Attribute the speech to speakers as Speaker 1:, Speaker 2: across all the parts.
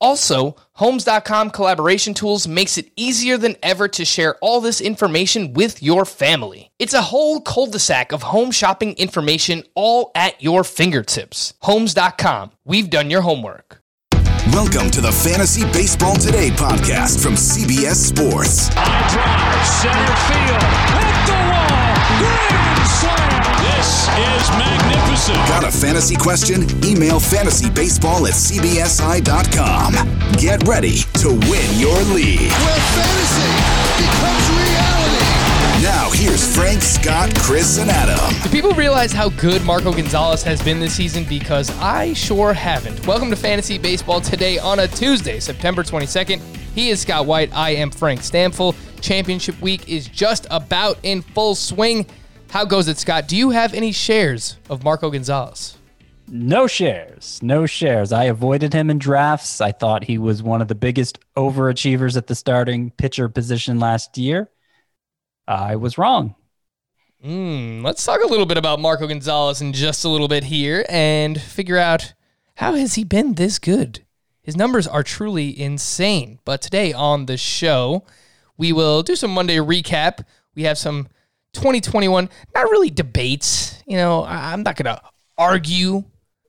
Speaker 1: Also, Homes.com collaboration tools makes it easier than ever to share all this information with your family. It's a whole cul-de-sac of home shopping information all at your fingertips. Homes.com. We've done your homework.
Speaker 2: Welcome to the Fantasy Baseball Today podcast from CBS Sports.
Speaker 3: High drive, center field, hit the wall, grand slam. This is magnificent.
Speaker 2: Got a fantasy question? Email fantasybaseball at cbsi.com. Get ready to win your league.
Speaker 4: Where fantasy becomes reality.
Speaker 2: Now, here's Frank, Scott, Chris, and Adam.
Speaker 1: Do people realize how good Marco Gonzalez has been this season? Because I sure haven't. Welcome to Fantasy Baseball today on a Tuesday, September 22nd. He is Scott White. I am Frank Stampfel. Championship week is just about in full swing. How goes it, Scott? Do you have any shares of Marco Gonzalez?
Speaker 5: No shares. No shares. I avoided him in drafts. I thought he was one of the biggest overachievers at the starting pitcher position last year. I was wrong.
Speaker 1: Mm, let's talk a little bit about Marco Gonzalez in just a little bit here and figure out how has he been this good? His numbers are truly insane. But today on the show, we will do some Monday recap. We have some 2021, not really debates. You know, I'm not going to argue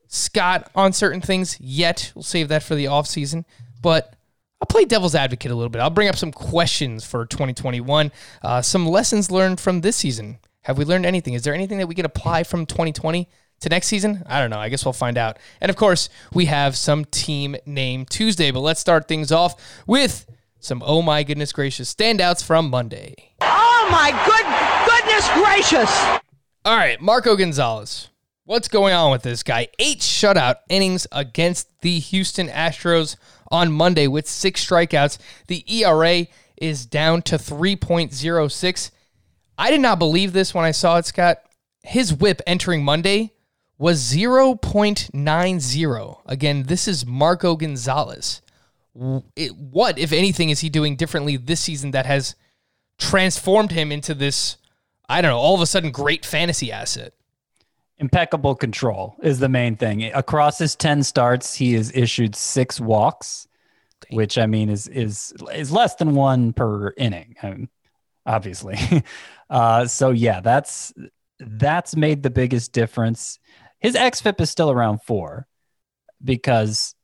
Speaker 1: Scott on certain things yet. We'll save that for the offseason. But I'll play devil's advocate a little bit. I'll bring up some questions for 2021, uh, some lessons learned from this season. Have we learned anything? Is there anything that we could apply from 2020 to next season? I don't know. I guess we'll find out. And of course, we have some team name Tuesday. But let's start things off with some oh my goodness gracious standouts from Monday.
Speaker 6: Oh my good goodness gracious!
Speaker 1: All right, Marco Gonzalez. What's going on with this guy? Eight shutout innings against the Houston Astros on Monday with six strikeouts. The ERA is down to 3.06. I did not believe this when I saw it, Scott. His whip entering Monday was 0.90. Again, this is Marco Gonzalez. What, if anything, is he doing differently this season that has transformed him into this, I don't know, all of a sudden great fantasy asset?
Speaker 5: Impeccable control is the main thing. Across his 10 starts, he has issued six walks, which I mean is is is less than one per inning. I mean, obviously. uh, so yeah, that's that's made the biggest difference. His xFIP is still around four because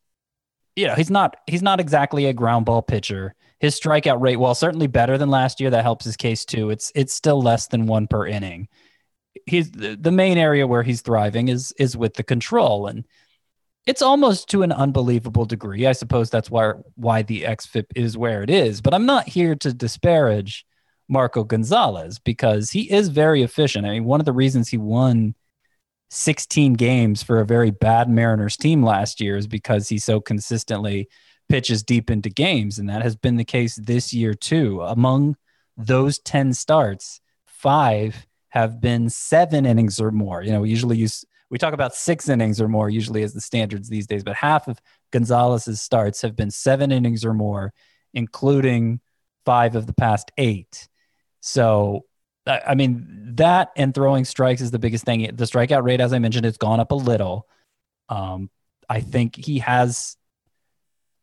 Speaker 5: you know he's not he's not exactly a ground ball pitcher. His strikeout rate, while certainly better than last year, that helps his case too. It's it's still less than one per inning. He's the, main area where he's thriving is is with the control, and it's almost to an unbelievable degree. I suppose that's why why the xFIP is where it is. But I'm not here to disparage Marco Gonzalez because he is very efficient. I mean, one of the reasons he won 16 games for a very bad Mariners team last year is because he so consistently pitches deep into games. And that has been the case this year, too. Among those 10 starts, five have been seven innings or more. You know, we usually use, we talk about six innings or more, usually as the standards these days, but half of Gonzalez's starts have been seven innings or more, including five of the past eight. So, I mean, that and throwing strikes is the biggest thing. The strikeout rate, as I mentioned, it's gone up a little. Um, I think he has,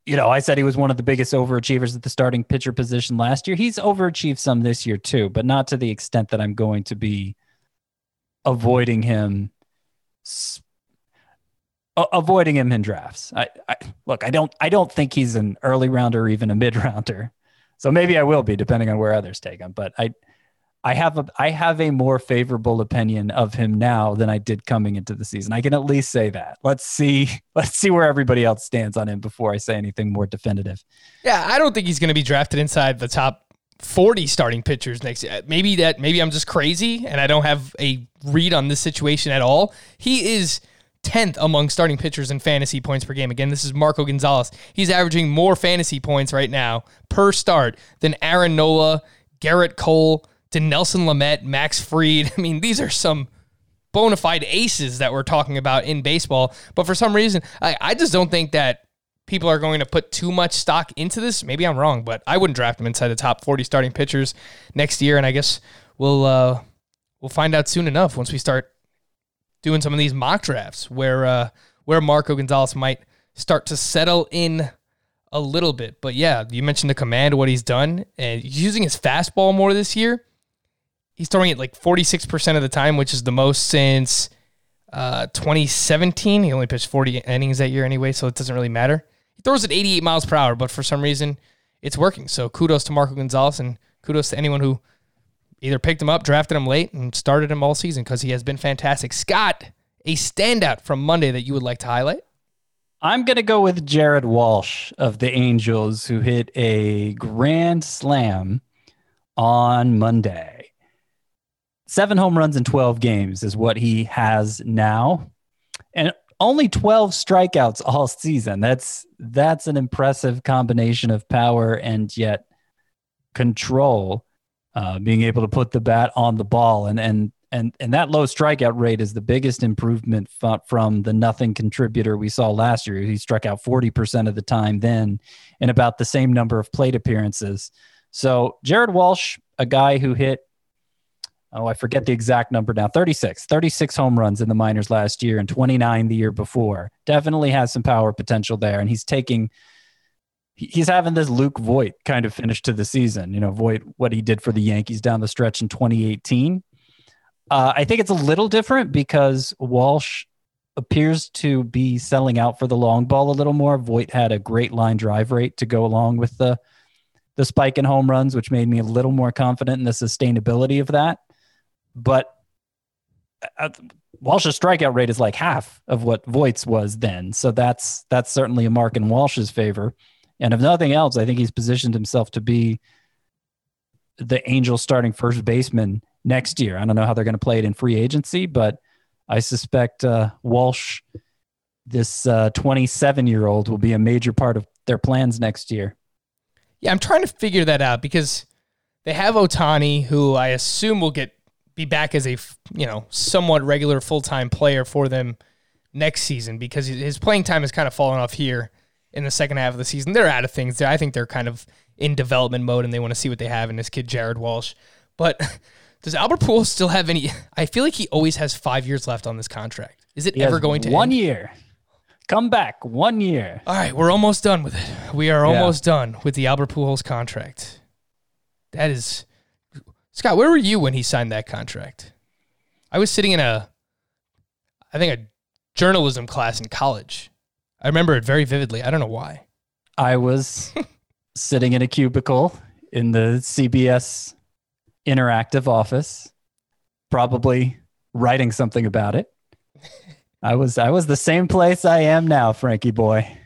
Speaker 5: you know, I said he was one of the biggest overachievers at the starting pitcher position last year. He's overachieved some this year too, but not to the extent that I'm going to be avoiding him. Avoiding him in drafts. I, I look. I don't. I don't think he's an early rounder or even a mid rounder. So maybe I will be, depending on where others take him. But I, I have a I have a more favorable opinion of him now than I did coming into the season. I can at least say that. Let's see let's see where everybody else stands on him before I say anything more definitive.
Speaker 1: Yeah, I don't think he's going to be drafted inside the top 40 starting pitchers next year. Uh, maybe that maybe I'm just crazy and I don't have a read on this situation at all. He is 10th among starting pitchers in fantasy points per game. Again, this is Marco Gonzalez. He's averaging more fantasy points right now per start than Aaron Nola, Gerrit Cole, Dinelson Lamet, Max Fried. I mean, these are some bona fide aces that we're talking about in baseball. But for some reason, I, I just don't think that people are going to put too much stock into this. Maybe I'm wrong, but I wouldn't draft him inside the top 40 starting pitchers next year. And I guess we'll uh, we'll find out soon enough once we start doing some of these mock drafts where uh, where Marco Gonzalez might start to settle in a little bit. But yeah, you mentioned the command, what he's done, and using his fastball more this year. He's throwing it like 46% of the time, which is the most since uh, 2017. He only pitched 40 innings that year anyway, so it doesn't really matter. He throws at 88 miles per hour, but for some reason, it's working. So kudos to Marco Gonzalez and kudos to anyone who either picked him up, drafted him late, and started him all season because he has been fantastic. Scott, a standout from Monday that you would like to highlight?
Speaker 5: I'm going to go with Jared Walsh of the Angels, who hit a grand slam on Monday. Seven home runs in 12 games is what he has now. And only 12 strikeouts all season. That's that's an impressive combination of power and yet control uh, being able to put the bat on the ball and and and and that low strikeout rate is the biggest improvement f- from the nothing contributor we saw last year. He struck out 40% of the time then in about the same number of plate appearances. So Jared Walsh, a guy who hit oh, I forget the exact number now 36, 36 home runs in the minors last year and 29 the year before. Definitely has some power potential there. And he's taking he's having this Luke Voit kind of finish to the season. You know, Voit, what he did for the Yankees down the stretch in 2018. Uh, I think it's a little different because Walsh appears to be selling out for the long ball a little more. Voit had a great line drive rate to go along with the the spike in home runs, which made me a little more confident in the sustainability of that. But uh, Walsh's strikeout rate is like half of what Voit's was then, so that's that's certainly a mark in Walsh's favor. And if nothing else, I think he's positioned himself to be the Angels starting first baseman next year. I don't know how they're going to play it in free agency, but I suspect uh, Walsh, this 27 uh, year old, will be a major part of their plans next year.
Speaker 1: Yeah, I'm trying to figure that out because they have Ohtani, who I assume will get be back as a you know somewhat regular full time player for them next season because his playing time has kind of fallen off here in the second half of the season. They're out of things. I think they're kind of in development mode and they want to see what they have in this kid, Jared Walsh. But does Albert Pujols still have any? I feel like he always has five years left on this contract. Is it
Speaker 5: he
Speaker 1: ever going to
Speaker 5: one
Speaker 1: end?
Speaker 5: year? Come back one year.
Speaker 1: All right, we're almost done with it. We are almost yeah. done with the Albert Pujols contract. That is, Scott. Where were you when he signed that contract? I was sitting in a, I think a journalism class in college I remember it very vividly. I don't know why.
Speaker 5: I was sitting in a cubicle in the CBS interactive office, probably writing something about it. I was I was the same place I am now, Frankie boy.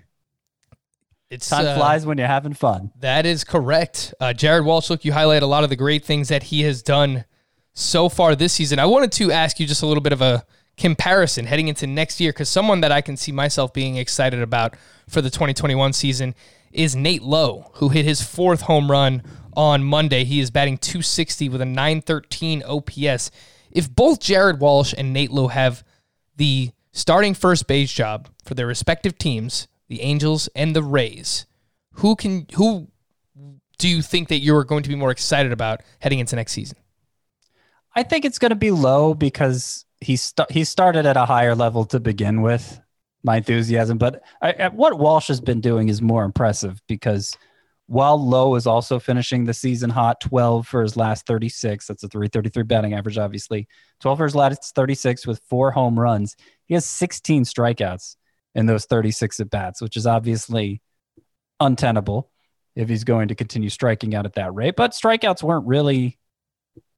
Speaker 5: It's time uh, flies when you're having fun.
Speaker 1: That is correct. Uh, Jared Walsh, look, you highlight a lot of the great things that he has done so far this season. I wanted to ask you just a little bit of a comparison heading into next year because someone that I can see myself being excited about for the 2021 season is Nate Lowe, who hit his fourth home run on Monday. He is batting 260 with a 913 OPS. If both Jared Walsh and Nate Lowe have the starting first base job for their respective teams, the Angels and the Rays, who can who do you think that you're going to be more excited about heading into next season?
Speaker 5: I think it's going to be Lowe because he st- he started at a higher level to begin with. My enthusiasm, but I, what Walsh has been doing is more impressive because while Lowe is also finishing the season hot, 12 for his last 36. That's a 333 batting average, obviously. 12 for his last 36 with four home runs. He has 16 strikeouts in those 36 at bats, which is obviously untenable if he's going to continue striking out at that rate. But strikeouts weren't really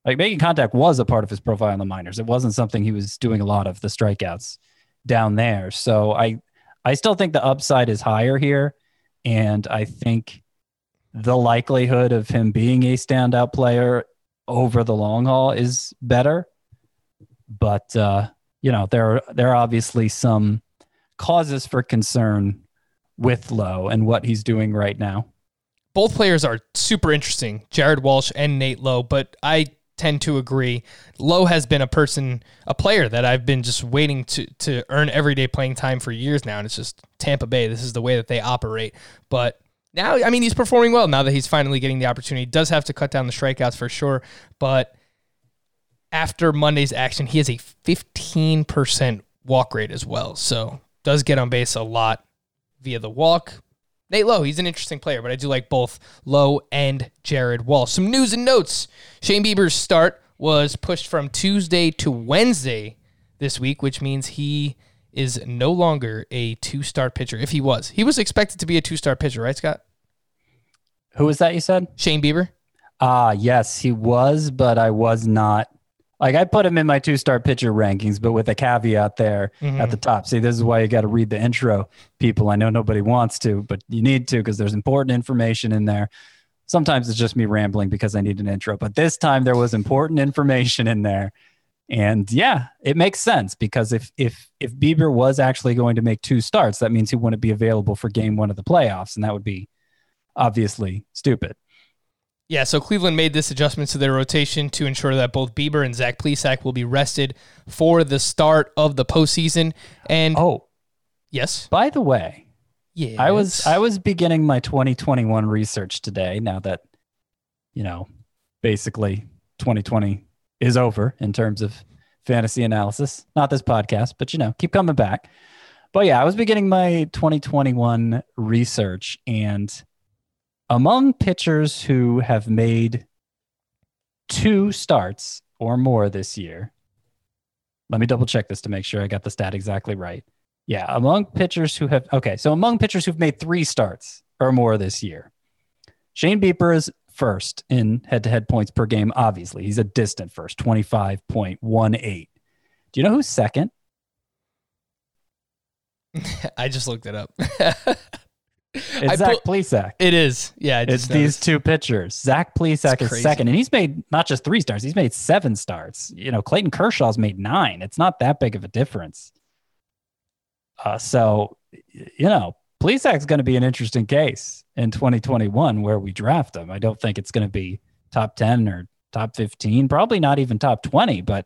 Speaker 5: Like making contact was a part of his profile in the minors. It wasn't something he was doing a lot of the strikeouts down there. So I I still think the upside is higher here. And I think the likelihood of him being a standout player over the long haul is better. But uh, you know, there are there are obviously some causes for concern with Lowe and what he's doing right now.
Speaker 1: Both players are super interesting, Jared Walsh and Nate Lowe, but I tend to agree. Lowe has been a person, a player that I've been just waiting to to earn everyday playing time for years now, and it's just Tampa Bay. This is the way that they operate. But now, I mean, he's performing well now that he's finally getting the opportunity. He does have to cut down the strikeouts for sure, but after Monday's action, he has a 15% walk rate as well. So does get on base a lot via the walk. Nate Lowe, he's an interesting player, but I do like both Lowe and Jared Walsh. Some news and notes. Shane Bieber's start was pushed from Tuesday to Wednesday this week, which means he is no longer a two star pitcher. If he was, he was expected to be a two star pitcher, right, Scott?
Speaker 5: Who was that you said?
Speaker 1: Shane Bieber.
Speaker 5: Ah, yes, he was, but I was not. Like I put him in my two star pitcher rankings, but with a caveat there
Speaker 1: Mm-hmm.
Speaker 5: at the top. See, this is why you got to read the intro, people. I know nobody wants to, but you need to because there's important information in there. Sometimes it's just me rambling because I need an intro, but this time there was important information in there. And yeah, it makes sense because if if if Bieber was actually going to make two starts, that means he wouldn't be available for game one of the playoffs, and that would be obviously stupid.
Speaker 1: Yeah, so Cleveland made this adjustment to their rotation to ensure that both Bieber and Zach Plesac will be rested for the start of the postseason. And
Speaker 5: Oh,
Speaker 1: yes,
Speaker 5: by the way,
Speaker 1: yeah,
Speaker 5: I was I was beginning my 2021 research today. Now that you know, basically 2020 is over in terms of fantasy analysis. Not this podcast, but you know, keep coming back. But yeah, I was beginning my 2021 research, and among pitchers who have made two starts or more this year, let me double check this to make sure I got the stat exactly right. Yeah, among pitchers who have okay, so among pitchers who've made three starts or more this year, Shane Bieber is first in head-to-head points per game. Obviously, he's a distant first, twenty-five point one eight. Do you know who's second?
Speaker 1: I just looked it up.
Speaker 5: It's
Speaker 1: I
Speaker 5: Zach
Speaker 1: put-
Speaker 5: Plesac.
Speaker 1: it is, yeah.
Speaker 5: It's
Speaker 1: just
Speaker 5: these two pitchers. Zach Plesac
Speaker 1: It's
Speaker 5: is second, and he's made not just three starts; he's made seven starts. You know, Clayton Kershaw's made nine. It's not that big of a difference. Uh, so, you know, Plesac's going to be an interesting case in 2021 where we draft him. I don't think it's going to be top 10 or top 15, probably not even top 20, but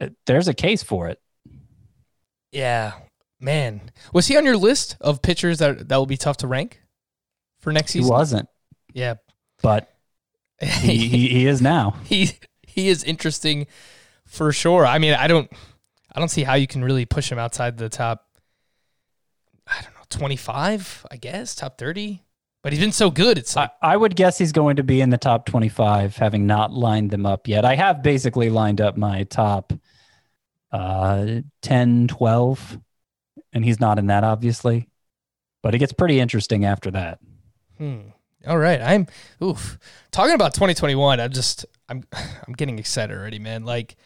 Speaker 5: uh, there's a case for it.
Speaker 1: Yeah, man. Was he on your list of pitchers that that will be tough to rank for next season?
Speaker 5: He wasn't,
Speaker 1: Yeah,
Speaker 5: but he, he, he is now.
Speaker 1: he he is interesting for sure. I mean, I don't I don't see how you can really push him outside the top. I don't know, twenty five, I guess, top thirty. But he's been so good. It's
Speaker 5: I, I would guess he's going to be in the top 25, having not lined them up yet. I have basically lined up my top uh, 10, 12, and he's not in that, obviously. But it gets pretty interesting after that.
Speaker 1: Hmm. All right, I'm oof. Talking about 2021, I'm just I'm I'm getting excited already, man. Like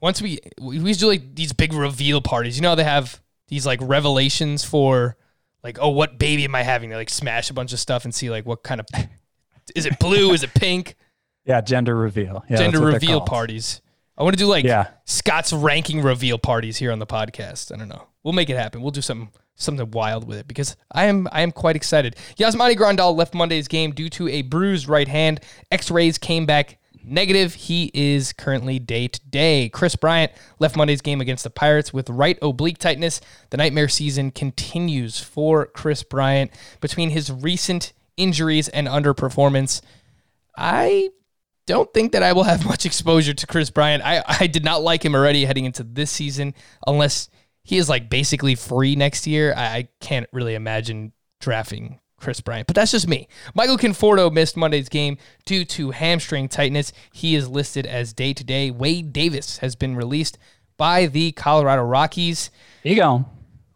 Speaker 1: once we we do like these big reveal parties. You know how they have these like revelations for like oh what baby am I having? They like smash a bunch of stuff and see like what kind of is it blue? is it pink?
Speaker 5: Yeah, gender reveal. Yeah,
Speaker 1: Gender
Speaker 5: that's what they're
Speaker 1: reveal parties. I want to do like
Speaker 5: Yeah.
Speaker 1: Scott's ranking reveal parties here on the podcast. I don't know. We'll make it happen. We'll do something something wild with it because I am I am quite excited. Yasmani Grandal left Monday's game due to a bruised right hand. X-rays came back negative. He is currently day to day. Kris Bryant left Monday's game against the Pirates with right oblique tightness. The nightmare season continues for Kris Bryant between his recent injuries and underperformance. I don't think that I will have much exposure to Kris Bryant. I, I did not like him already heading into this season, unless he is like basically free next year. I, I can't really imagine drafting Kris Bryant, but that's just me. Michael Conforto missed Monday's game due to hamstring tightness. He is listed as day to day. Wade Davis has been released by the Colorado Rockies.
Speaker 5: He gone.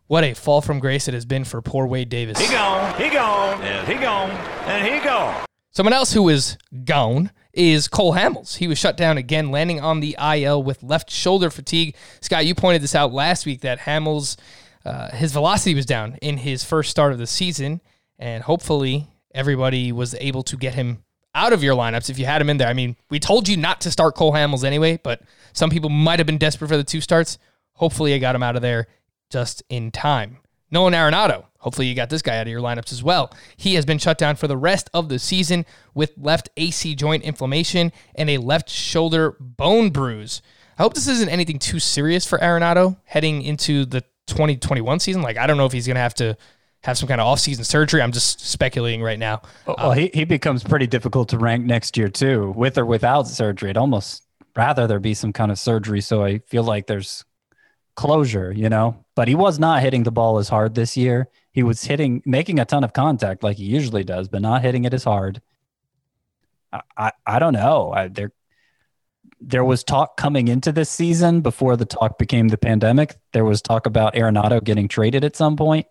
Speaker 1: What a fall from grace it has been for poor Wade Davis.
Speaker 3: He gone, he gone, and he gone, and he gone.
Speaker 1: Someone else who is gone is Cole Hamels. He was shut down again, landing on the IL with left shoulder fatigue. Scott, you pointed this out last week that Hamels, uh, his velocity was down in his first start of the season, and hopefully everybody was able to get him out of your lineups if you had him in there. I mean, we told you not to start Cole Hamels anyway, but some people might have been desperate for the two starts. Hopefully, I got him out of there just in time. Nolan Arenado. Hopefully, you got this guy out of your lineups as well. He has been shut down for the rest of the season with left AC joint inflammation and a left shoulder bone bruise. I hope this isn't anything too serious for Arenado heading into the 2021 season. Like, I don't know if he's going to have to have some kind of off-season surgery. I'm just speculating right now.
Speaker 5: Well, he, he becomes pretty difficult to rank next year too, with or without surgery. I'd almost rather there be some kind of surgery, so I feel like there's closure, you know. But he was not hitting the ball as hard this year. He was hitting, making a ton of contact like he usually does, but not hitting it as hard. I, I, I don't know. I, there, there was talk coming into this season before the talk became the pandemic. There was talk about Arenado getting traded at some point.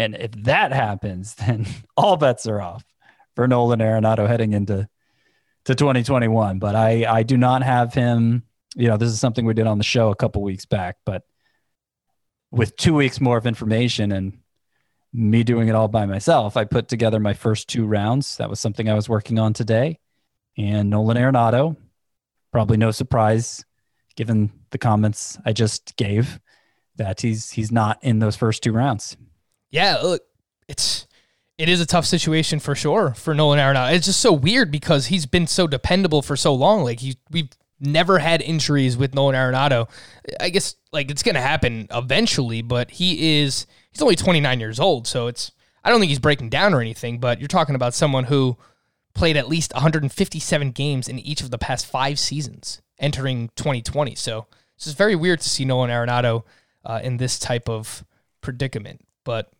Speaker 5: And if that happens, then all bets are off for Nolan Arenado heading into to 2021. But I, I do not have him. You know, this is something we did on the show a couple weeks back, but with two weeks more of information and me doing it all by myself, I put together my first two rounds. That was something I was working on today. And Nolan Arenado, probably no surprise given the comments I just gave that he's he's not in those first two rounds.
Speaker 1: Yeah, look, it's it is a tough situation for sure for Nolan Arenado. It's just so weird because he's been so dependable for so long. Like he we've never had injuries with Nolan Arenado. I guess like it's going to happen eventually, but he is he's only 29 years old, so it's I don't think he's breaking down or anything, but you're talking about someone who played at least 157 games in each of the past 5 seasons entering 2020. So, it's just very weird to see Nolan Arenado uh, in this type of predicament. But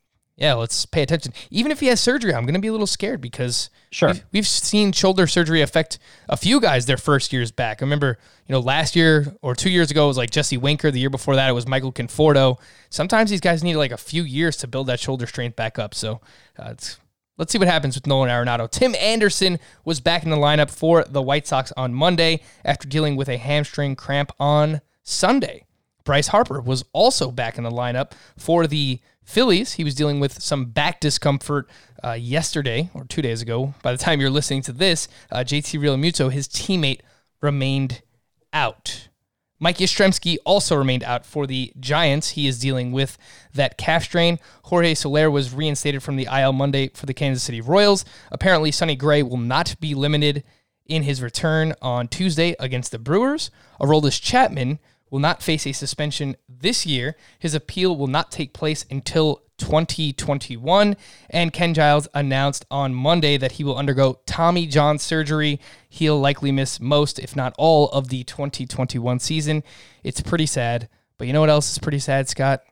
Speaker 1: yeah, let's pay attention. Even if he has surgery, I'm going to be a little scared because
Speaker 5: Sure.
Speaker 1: we've, we've seen shoulder surgery affect a few guys their first years back. I remember, you know, last year or two years ago it was like Jesse Winker. The year before that it was Michael Conforto. Sometimes these guys need like a few years to build that shoulder strength back up. So uh, it's, let's see what happens with Nolan Arenado. Tim Anderson was back in the lineup for the White Sox on Monday after dealing with a hamstring cramp on Sunday. Bryce Harper was also back in the lineup for the Phillies. He was dealing with some back discomfort uh, yesterday or two days ago. By the time you're listening to this, uh, JT Realmuto, his teammate, remained out. Mike Yastrzemski also remained out for the Giants. He is dealing with that calf strain. Jorge Soler was reinstated from the IL Monday for the Kansas City Royals. Apparently, Sonny Gray will not be limited in his return on Tuesday against the Brewers. Aroldis Chapman will not face a suspension this year. His appeal will not take place until 2021. And Ken Giles announced on Monday that he will undergo Tommy John surgery. He'll likely miss most, if not all, of the 2021 season. It's pretty sad. But you know what else is pretty sad, Scott?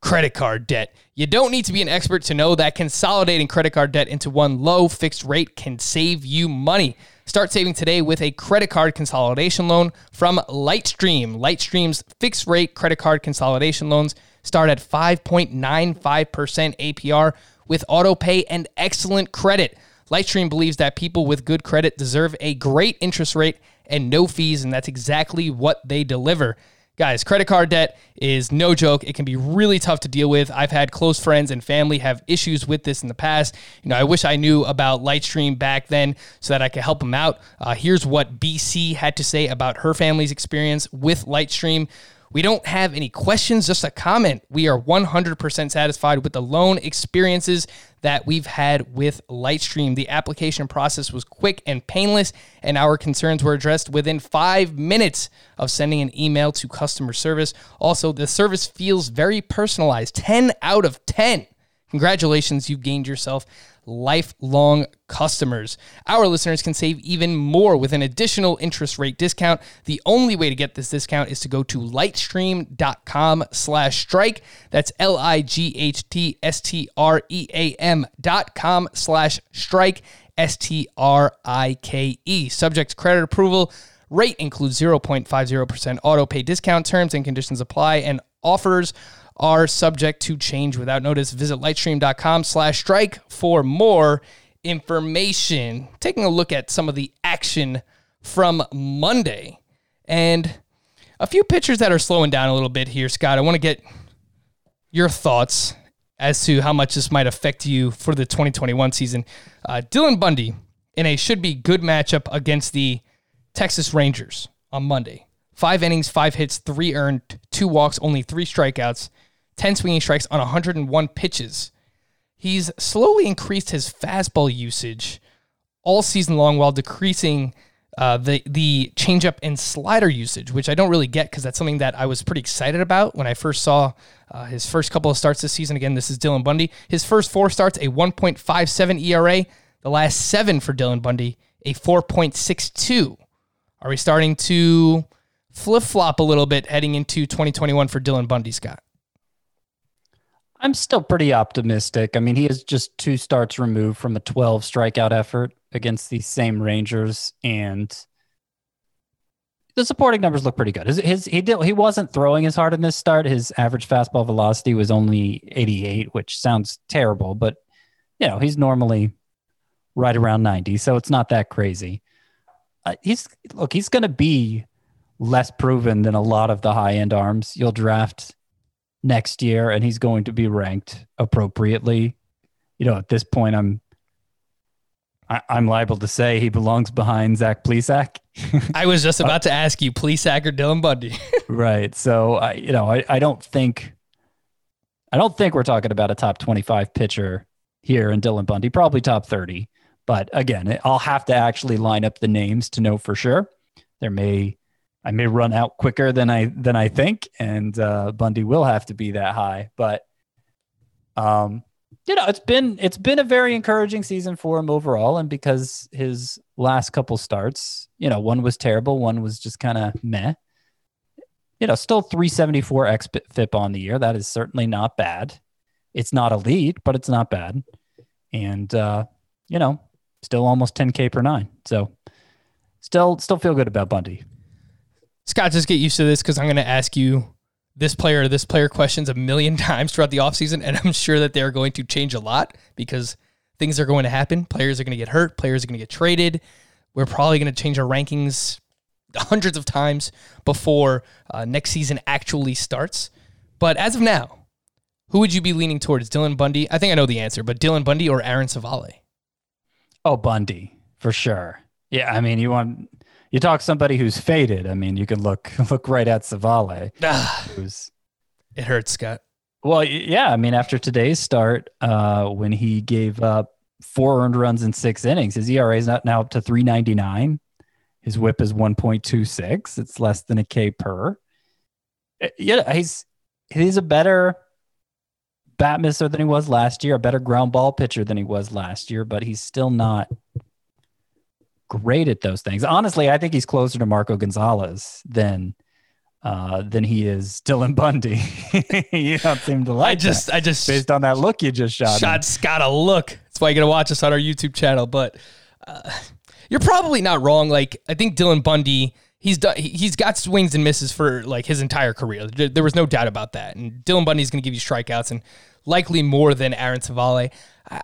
Speaker 1: credit card debt. You don't need to be an expert to know that consolidating credit card debt into one low fixed rate can save you money. Start saving today with a credit card consolidation loan from Lightstream. Lightstream's fixed rate credit card consolidation loans start at 5.95% APR with auto pay and excellent credit. Lightstream believes that people with good credit deserve a great interest rate and no fees, and that's exactly what they deliver. Guys, credit card debt is no joke. It can be really tough to deal with. I've had close friends and family have issues with this in the past. You know, I wish I knew about Lightstream back then so that I could help them out. Uh, here's what BC had to say about her family's experience with Lightstream. We don't have any questions, just a comment. We are 100% satisfied with the loan experiences that we've had with Lightstream. The application process was quick and painless, and our concerns were addressed within five minutes of sending an email to customer service. Also, the service feels very personalized 10 out of 10. Congratulations, you've gained yourself lifelong customers. Our listeners can save even more with an additional interest rate discount. The only way to get this discount is to go to lightstream.com slash strike. That's L-I-G-H-T-S-T-R-E-A-M dot com slash strike, S-T-R-I-K-E. Subject to credit approval. Rate includes 0.50% auto pay discount terms and conditions apply and offers are subject to change without notice. Visit lightstream.com slash strike for more information. Taking a look at some of the action from Monday and a few pitchers that are slowing down a little bit here, Scott. I want to get your thoughts as to how much this might affect you for the 2021 season. Uh, Dylan Bundy in a should be good matchup against the Texas Rangers on Monday. Five innings, five hits, three earned, two walks, only three strikeouts, 10 swinging strikes on 101 pitches. He's slowly increased his fastball usage all season long while decreasing uh, the the changeup and slider usage, which I don't really get because that's something that I was pretty excited about when I first saw uh, his first couple of starts this season. Again, this is Dylan Bundy. His first four starts, a 1.57 ERA. The last seven for Dylan Bundy, a 4.62. Are we starting to flip flop a little bit heading into 2021 for Dylan Bundy, Scott?
Speaker 5: I'm still pretty optimistic. I mean, he is just two starts removed from a 12 strikeout effort against these same Rangers, and the supporting numbers look pretty good. His, his he did he wasn't throwing as hard in this start. His average fastball velocity was only 88, which sounds terrible, but you know he's normally right around 90, so it's not that crazy. Uh, he's look, he's going to be less proven than a lot of the high end arms you'll draft next year, and he's going to be ranked appropriately. You know, at this point, I'm I, am liable to say he belongs behind Zach Plesac.
Speaker 1: I was just uh, about to ask you, Plesac or Dylan Bundy.
Speaker 5: right. So I, you know, I, I don't think, I don't think we're talking about a top 25 pitcher here in Dylan Bundy. Probably top 30. But again, I'll have to actually line up the names to know for sure. There may, I may run out quicker than I than I think, and uh, Bundy will have to be that high. But um, you know, it's been it's been a very encouraging season for him overall, and because his last couple starts, you know, one was terrible, one was just kind of meh. You know, still 374 xFIP on the year. That is certainly not bad. It's not elite, but it's not bad. And uh, you know, still almost 10k per nine. So still still feel good about Bundy.
Speaker 1: Scott, just get used to this because I'm going to ask you this player this player questions a million times throughout the offseason, and I'm sure that they're going to change a lot because things are going to happen. Players are going to get hurt, players are going to get traded. We're probably going to change our rankings hundreds of times before uh, next season actually starts. But as of now, who would you be leaning towards? Dylan Bundy? I think I know the answer, but Dylan Bundy or Aaron Civale?
Speaker 5: Oh, Bundy, for sure. Yeah, I mean, you want you talk somebody who's faded. I mean, you can look look right at Civale.
Speaker 1: who's it hurts, Scott.
Speaker 5: Well, yeah. I mean, after today's start, uh, when he gave up four earned runs in six innings, his ERA is not now up to three ninety nine. His WHIP is one point two six. It's less than a K per. Uh, yeah, he's he's a better bat misser than he was last year, a better ground ball pitcher than he was last year, but he's still not great at those things. Honestly, I think he's closer to Marco Gonzalez than uh, than he is Dylan Bundy. you don't seem to like.
Speaker 1: I just,
Speaker 5: that,
Speaker 1: I just
Speaker 5: based on that look you just shot.
Speaker 1: Shot Scott a look. That's why you got to watch us on our YouTube channel. But uh, you're probably not wrong. Like I think Dylan Bundy. He's done. He's got swings and misses for like his entire career. There was no doubt about that. And Dylan Bundy's going to give you strikeouts and likely more than Aaron Civale.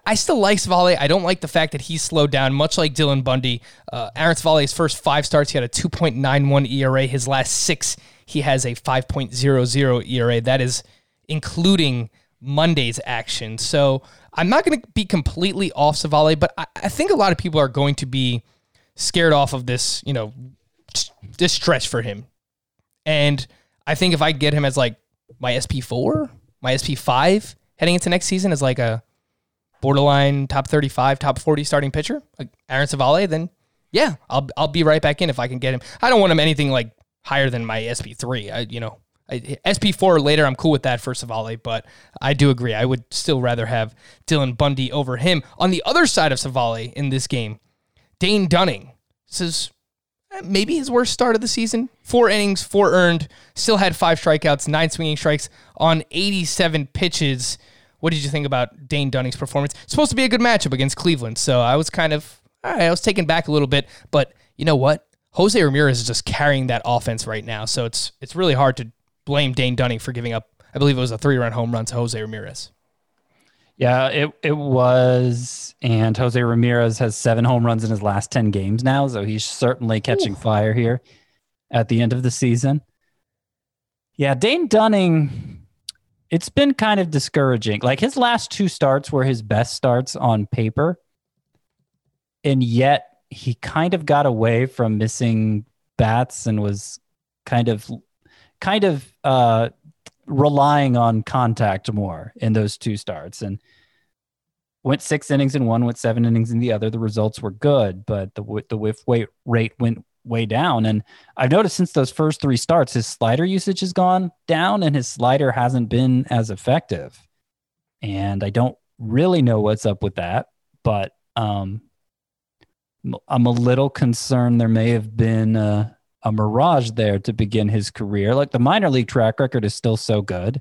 Speaker 1: I still like Civale. I don't like the fact that he's slowed down, much like Dylan Bundy. Uh, Aaron Civale's first five starts, he had a 2.91 ERA. His last six, he has a 5.00 ERA. That is including Monday's action. So I'm not going to be completely off Civale, but I, I think a lot of people are going to be scared off of this, you know, this stretch for him. And I think if I get him as like my SP4, my SP5 heading into next season as like a borderline top 35, top 40 starting pitcher, like Aaron Civale, then yeah, I'll I'll be right back in if I can get him. I don't want him anything like higher than my SP3. I, you know, I, SP4 later, I'm cool with that for Civale, but I do agree. I would still rather have Dylan Bundy over him. On the other side of Savale in this game, Dane Dunning. says eh, maybe his worst start of the season. Four innings, four earned, still had five strikeouts, nine swinging strikes on 87 pitches. What did you think about Dane Dunning's performance? It's supposed to be a good matchup against Cleveland, so I was kind of all right, I was taken back a little bit, but you know what? Jose Ramirez is just carrying that offense right now, so it's it's really hard to blame Dane Dunning for giving up. I believe it was a three run home run to Jose Ramirez.
Speaker 5: Yeah, it it was, and Jose Ramirez has seven home runs in his last ten games now, so he's certainly catching Ooh. fire here at the end of the season. Yeah, Dane Dunning, it's been kind of discouraging. Like his last two starts were his best starts on paper, and yet he kind of got away from missing bats and was kind of kind of uh relying on contact more in those two starts and went six innings in one, went seven innings in the other. The results were good, but the the whiff rate went way down. And I've noticed since those first three starts, his slider usage has gone down, and his slider hasn't been as effective. And I don't really know what's up with that, but um, I'm a little concerned there may have been. Uh, a mirage there to begin his career. Like the minor league track record is still so good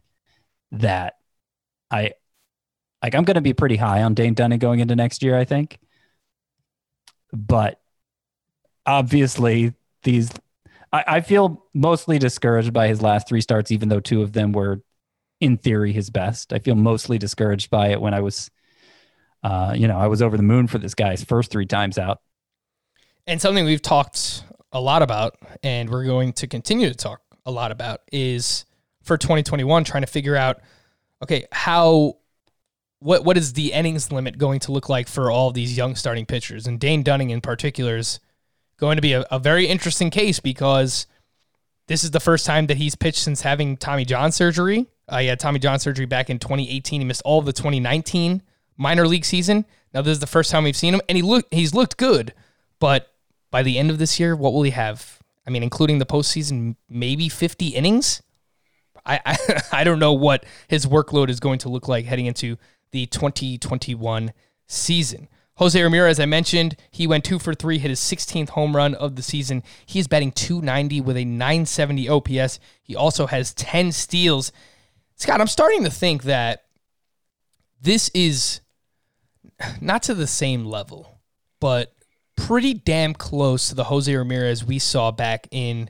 Speaker 5: that I like I'm going to be pretty high on Dane Dunning going into next year, I think. But obviously these I, I feel mostly discouraged by his last three starts, even though two of them were in theory his best. I feel mostly discouraged by it when I was uh, you know, I was over the moon for this guy's first three times out.
Speaker 1: And something we've talked a lot about, and we're going to continue to talk a lot about, is for 2021 trying to figure out, okay, how what what is the innings limit going to look like for all these young starting pitchers? And Dane Dunning in particular is going to be a, a very interesting case because this is the first time that he's pitched since having Tommy John surgery. Uh, he had Tommy John surgery back in 2018. He missed all of the 2019 minor league season. Now this is the first time we've seen him, and he look he's looked good, but by the end of this year, what will he have? I mean, including the postseason, maybe 50 innings. I, I, I don't know what his workload is going to look like heading into the 2021 season. Jose Ramirez, I mentioned, he went two for three, hit his 16th home run of the season. He's batting 290 with a 970 OPS. He also has 10 steals. Scott, I'm starting to think that this is not to the same level, but pretty damn close to the Jose Ramirez we saw back in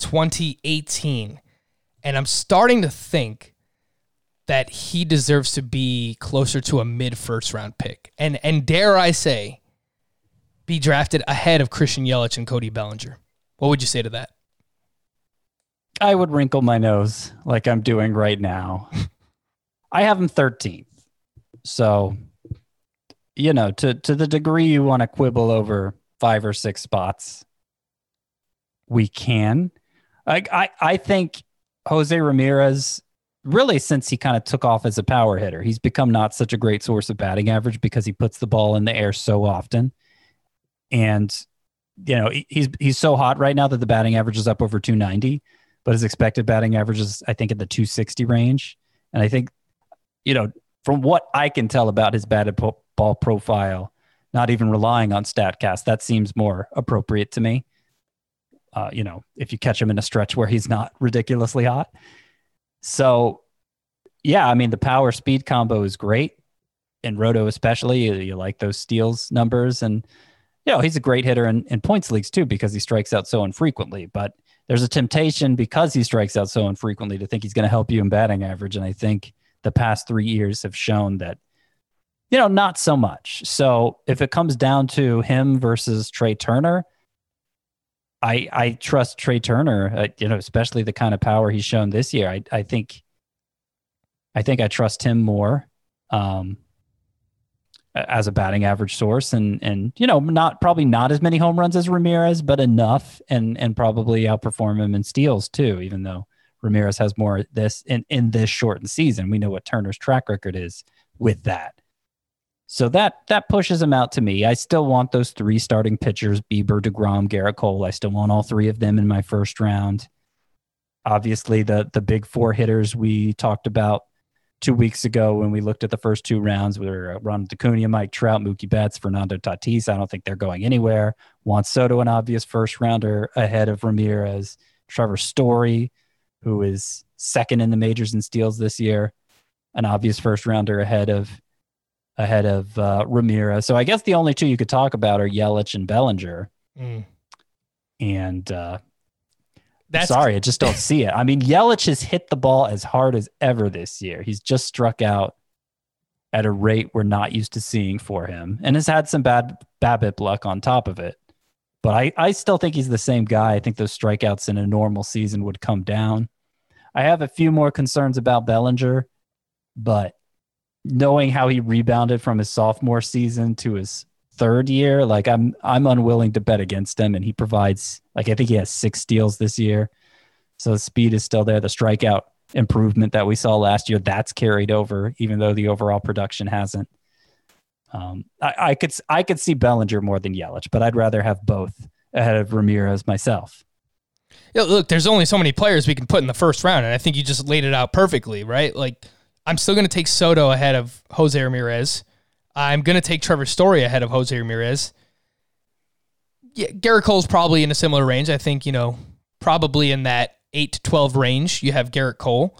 Speaker 1: 2018. And I'm starting to think that he deserves to be closer to a mid first round pick. And and dare I say, be drafted ahead of Christian Yelich and Cody Bellinger. What would you say to that?
Speaker 5: I would wrinkle my nose like I'm doing right now. I have him 13th. So you know, to to the degree you want to quibble over five or six spots, we can. I I, I think Jose Ramirez really since he kind of took off as a power hitter, he's become not such a great source of batting average because he puts the ball in the air so often. And you know, he's he's so hot right now that the batting average is up over 290, but his expected batting average is I think in the 260 range. And I think you know, from what I can tell about his batted po- ball profile, not even relying on StatCast. That seems more appropriate to me. Uh, you know, if you catch him in a stretch where he's not ridiculously hot. So, yeah, I mean, the power speed combo is great. In Roto, especially, you, you like those steals numbers. And, you know, he's a great hitter in, in points leagues too because he strikes out so infrequently. But there's a temptation because he strikes out so infrequently to think he's going to help you in batting average. And I think the past three years have shown that you know, not so much. So if it comes down to him versus Trea Turner, I I trust Trea Turner. Uh, you know, especially the kind of power he's shown this year. I I think I think I trust him more um, as a batting average source, and and you know, not probably not as many home runs as Ramirez, but enough, and and probably outperform him in steals too. Even though Ramirez has more this in in this shortened season, we know what Turner's track record is with that. So that that pushes him out to me. I still want those three starting pitchers: Bieber, Degrom, Gerrit Cole. I still want all three of them in my first round. Obviously, the the big four hitters we talked about two weeks ago when we looked at the first two rounds were uh, Ron Acuna, Mike Trout, Mookie Betts, Fernando Tatis. I don't think they're going anywhere. Juan Soto, an obvious first rounder ahead of Ramirez. Trevor Story, who is second in the majors in steals this year, an obvious first rounder ahead of ahead of uh, Ramirez. So I guess the only two you could talk about are Yelich and Bellinger. Mm. And uh, that's sorry, I just don't see it. I mean, Yelich has hit the ball as hard as ever this year. He's just struck out at a rate we're not used to seeing for him and has had some bad BABIP luck on top of it. But I, I still think he's the same guy. I think those strikeouts in a normal season would come down. I have a few more concerns about Bellinger, but knowing how he rebounded from his sophomore season to his third year, like I'm I'm unwilling to bet against him. And he provides like I think he has six steals this year. So the speed is still there. The strikeout improvement that we saw last year, that's carried over, even though the overall production hasn't. Um, I, I could I could see Bellinger more than Yelich, but I'd rather have both ahead of Ramirez myself.
Speaker 1: Yeah, look, there's only so many players we can put in the first round, and I think you just laid it out perfectly, right? Like, I'm still going to take Soto ahead of Jose Ramirez. I'm going to take Trevor Story ahead of Jose Ramirez. Yeah, Gerrit Cole's probably in a similar range. I think, you know, probably in that 8 to 12 range, you have Gerrit Cole.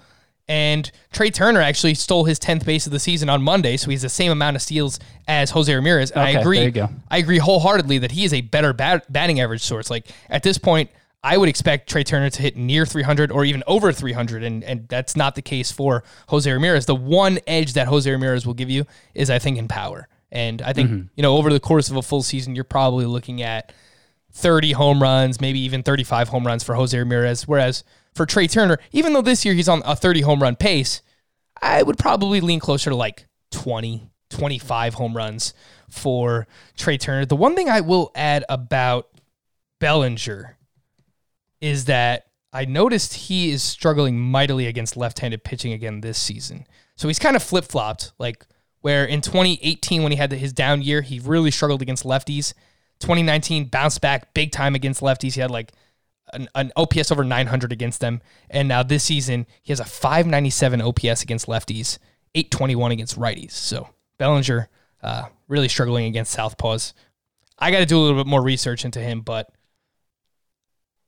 Speaker 1: And Trea Turner actually stole his 10th base of the season on Monday, so he's the same amount of steals as Jose Ramirez. And
Speaker 5: Okay,
Speaker 1: I agree.
Speaker 5: there you go.
Speaker 1: I agree wholeheartedly that he is a better bat- batting average source. Like at this point, I would expect Trea Turner to hit near 300 or even over 300, and and that's not the case for Jose Ramirez. The one edge that Jose Ramirez will give you is, I think, in power. And I think mm-hmm. you know over the course of a full season, you're probably looking at 30 home runs, maybe even 35 home runs for Jose Ramirez. Whereas for Trea Turner, even though this year he's on a 30 home run pace, I would probably lean closer to like 20, 25 home runs for Trea Turner. The one thing I will add about Bellinger is that I noticed he is struggling mightily against left-handed pitching again this season. So he's kind of flip-flopped, like where in 2018 when he had his down year, he really struggled against lefties. 2019 bounced back big time against lefties. He had like an, an OPS over 900 against them, and now this season he has a 597 OPS against lefties, 821 against righties. So Bellinger uh, really struggling against southpaws. I got to do a little bit more research into him, but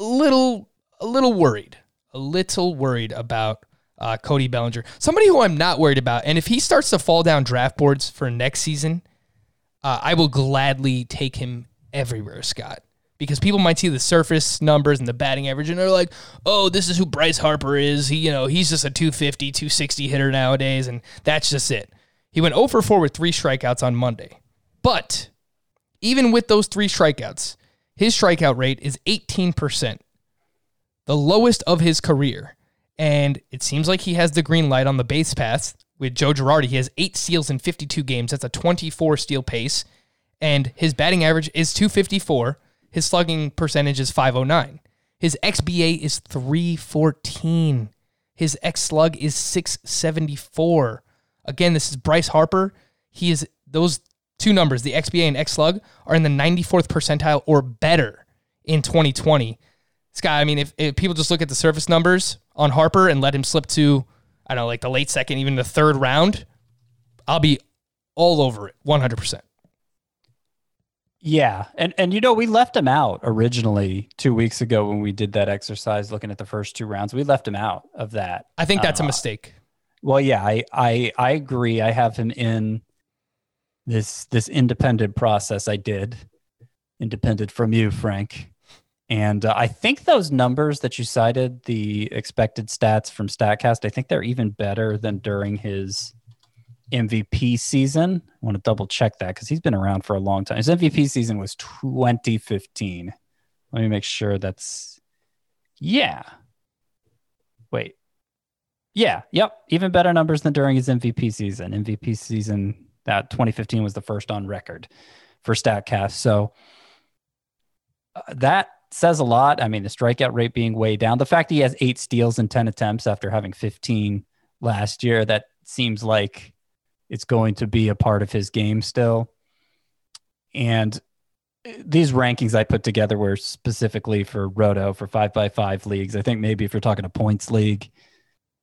Speaker 1: little a little worried, a little worried about uh, Cody Bellinger. Somebody who I'm not worried about, and if he starts to fall down draft boards for next season, uh, I will gladly take him everywhere, Scott. Because people might see the surface numbers and the batting average, and they're like, "Oh, this is who Bryce Harper is. He, you know, he's just a 250, 260 hitter nowadays, and that's just it." He went 0 for 4 with three strikeouts on Monday, but even with those three strikeouts, his strikeout rate is 18%, the lowest of his career. And it seems like he has the green light on the base paths with Joe Girardi. He has eight steals in 52 games. That's a 24 steal pace. And his batting average is 254. His slugging percentage is 509. His XBA is 314. His X slug is 674. Again, this is Bryce Harper. He is those two numbers, the XBA and X slug, are in the 94th percentile or better in 2020. Scott, I mean, if, if people just look at the surface numbers on Harper and let him slip to, I don't know, like the late second, even the third round, I'll be all over it 100%.
Speaker 5: Yeah, and and you know we left him out originally two weeks ago when we did that exercise looking at the first two rounds. We left him out of that.
Speaker 1: I think that's a
Speaker 5: Uh,
Speaker 1: mistake.
Speaker 5: Well, yeah, I I I agree. I have him in this this independent process. I did independent from you, Frank, and uh, I think those numbers that you cited, the expected stats from Statcast, I think they're even better than during his MVP season. I want to double check that because he's been around for a long time. His MVP season was 2015. Let me make sure that's yeah. Wait. Yeah, yep. Even better numbers than during his MVP season. MVP season that 2015 was the first on record for StatCast. So uh, that says a lot. I mean, the strikeout rate being way down. The fact he has eight steals in 10 attempts after having 15 last year, that seems like it's going to be a part of his game still. And uh, these rankings I put together were specifically for Roto for five by five leagues. I think maybe if you're talking a points league,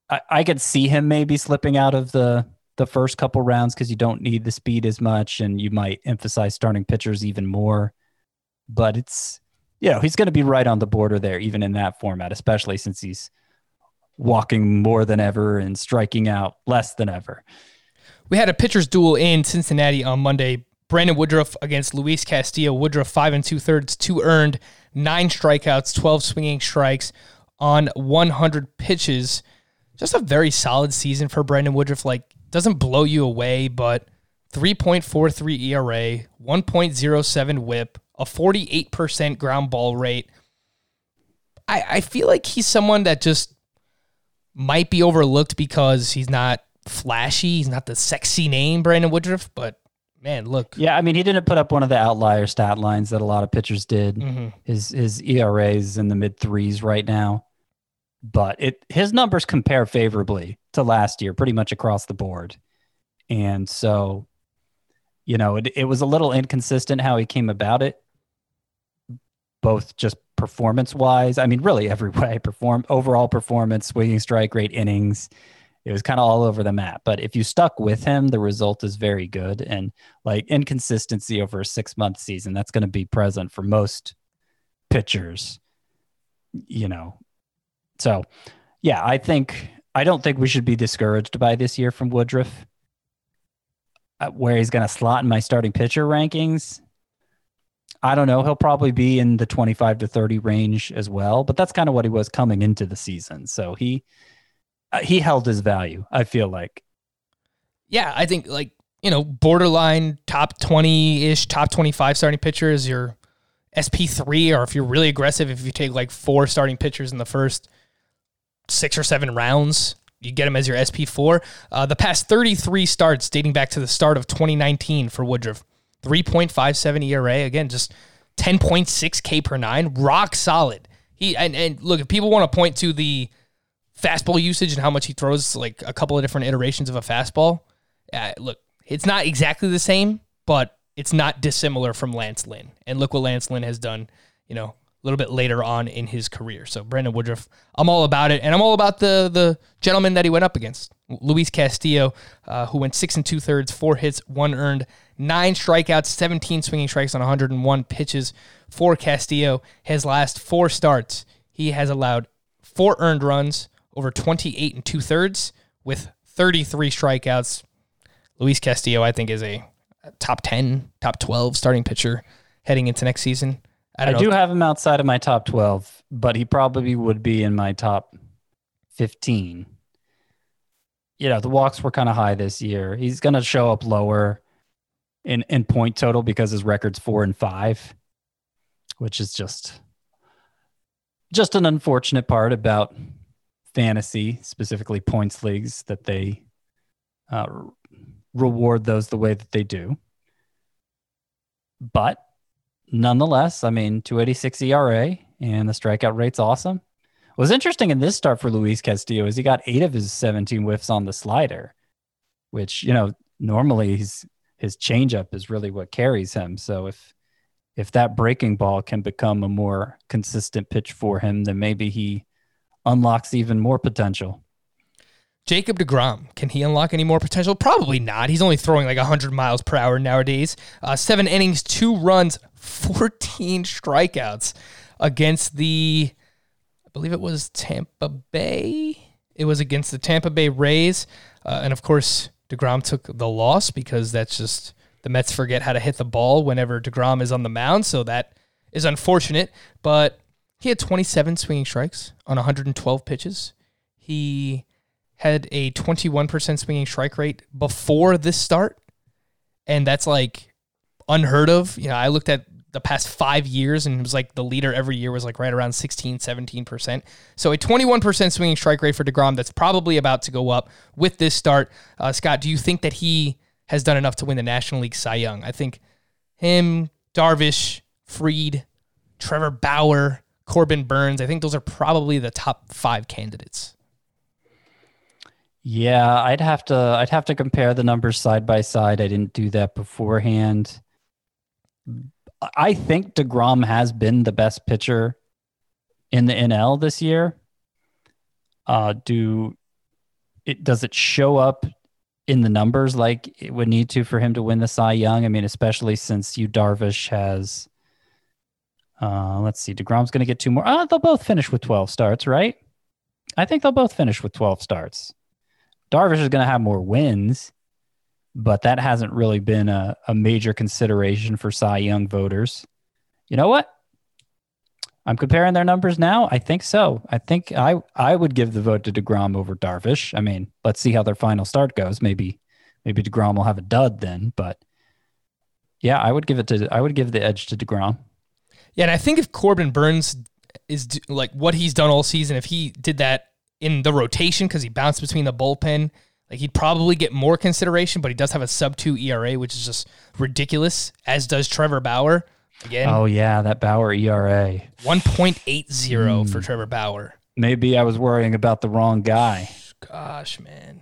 Speaker 5: I, I could see him maybe slipping out of the the first couple rounds because you don't need the speed as much and you might emphasize starting pitchers even more. But it's you know, he's gonna be right on the border there, even in that format, especially since he's walking more than ever and striking out less than ever.
Speaker 1: We had a pitcher's duel in Cincinnati on Monday. Brandon Woodruff against Luis Castillo. Woodruff five and two thirds, two earned, nine strikeouts, twelve swinging strikes on 100 pitches. Just a very solid season for Brandon Woodruff. Like doesn't blow you away, but 3.43 ERA, 1.07 whip, a 48% ground ball rate. I, I feel like he's someone that just might be overlooked because he's not flashy. He's not the sexy name, Brandon Woodruff, but man, look.
Speaker 5: Yeah, I mean, he didn't put up one of the outlier stat lines that a lot of pitchers did.
Speaker 1: Mm-hmm.
Speaker 5: His his ERA is in the mid threes right now, but it his numbers compare favorably to last year, pretty much across the board. And so, you know, it, it was a little inconsistent how he came about it, both just performance wise. I mean, really every way. Perform overall performance, swinging strike rate, innings. It was kind of all over the map. But if you stuck with him, the result is very good. And like inconsistency over a six month season, that's going to be present for most pitchers. You know, so yeah, I think I don't think we should be discouraged by this year from Woodruff. Uh, where he's going to slot in my starting pitcher rankings, I don't know. He'll probably be in the 25 to 30 range as well, but that's kind of what he was coming into the season. So he uh, he held his value, I feel like.
Speaker 1: Yeah, I think like, you know, borderline top 20-ish, top 25 starting pitcher is your SP3 or if you're really aggressive if you take like four starting pitchers in the first 6 or 7 rounds, you get him as your SP4. Uh, the past 33 starts dating back to the start of 2019 for Woodruff. 3.57 ERA. Again, just 10.6 K per nine. Rock solid. He and, and look, if people want to point to the fastball usage and how much he throws, like a couple of different iterations of a fastball, uh, look, it's not exactly the same, but it's not dissimilar from Lance Lynn. And look what Lance Lynn has done, you know, a little bit later on in his career. So Brandon Woodruff, I'm all about it, and I'm all about the the gentleman that he went up against, Luis Castillo, uh, who went six and two thirds, four hits, one earned, nine strikeouts, 17 swinging strikes on 101 pitches for Castillo. His last four starts, he has allowed four earned runs over 28 and two thirds with 33 strikeouts. Luis Castillo, I think, is a top 10, top 12 starting pitcher heading into next season.
Speaker 5: I, I do have him outside of my top 12, but he probably would be in my top 15. You know, the walks were kind of high this year. He's going to show up lower in, in point total because his record's four and five, which is just just an unfortunate part about fantasy, specifically points leagues, that they uh, reward those the way that they do. But nonetheless, I mean, 286 ERA and the strikeout rate's awesome. What was interesting in this start for Luis Castillo is he got eight of his 17 whiffs on the slider, which, you know, normally he's, his changeup is really what carries him. So if if that breaking ball can become a more consistent pitch for him, then maybe he unlocks even more potential.
Speaker 1: Jacob DeGrom, can he unlock any more potential? Probably not. He's only throwing like 100 miles per hour nowadays. Uh, seven innings, two runs, 14 strikeouts against the, I believe it was Tampa Bay. It was against the Tampa Bay Rays. Uh, and of course, DeGrom took the loss because that's just the Mets forget how to hit the ball whenever DeGrom is on the mound. So that is unfortunate. But he had 27 swinging strikes on 112 pitches. He had a 21% swinging strike rate before this start. And that's like unheard of. You know, I looked at the past five years and it was like the leader every year was like right around 16, 17%. So a 21% swinging strike rate for DeGrom that's probably about to go up with this start. Uh, Scott, do you think that he has done enough to win the National League Cy Young? I think him, Darvish, Fried, Trevor Bauer, Corbin Burnes, I think those are probably the top five candidates.
Speaker 5: Yeah, I'd have to I'd have to compare the numbers side by side. I didn't do that beforehand. I think DeGrom has been the best pitcher in the NL this year. Uh do it does it show up in the numbers like it would need to for him to win the Cy Young? I mean, especially since you Darvish has uh let's see, DeGrom's gonna get two more. Uh, they'll both finish with 12 starts, right? I think they'll both finish with 12 starts. Darvish is going to have more wins, but that hasn't really been a, a major consideration for Cy Young voters. You know what? I'm comparing their numbers now. I think so. I think I I would give the vote to Degrom over Darvish. I mean, let's see how their final start goes. Maybe maybe Degrom will have a dud then, but yeah, I would give it to I would give the edge to Degrom.
Speaker 1: Yeah, and I think if Corbin Burnes is like what he's done all season, if he did that in the rotation because he bounced between the bullpen, like he'd probably get more consideration. But he does have a sub two ERA, which is just ridiculous. As does Trevor Bauer. Again,
Speaker 5: Oh yeah, that Bauer ERA.
Speaker 1: one point eight zero
Speaker 5: Hmm.
Speaker 1: for Trevor Bauer.
Speaker 5: Maybe I was worrying about the wrong guy.
Speaker 1: Gosh, man.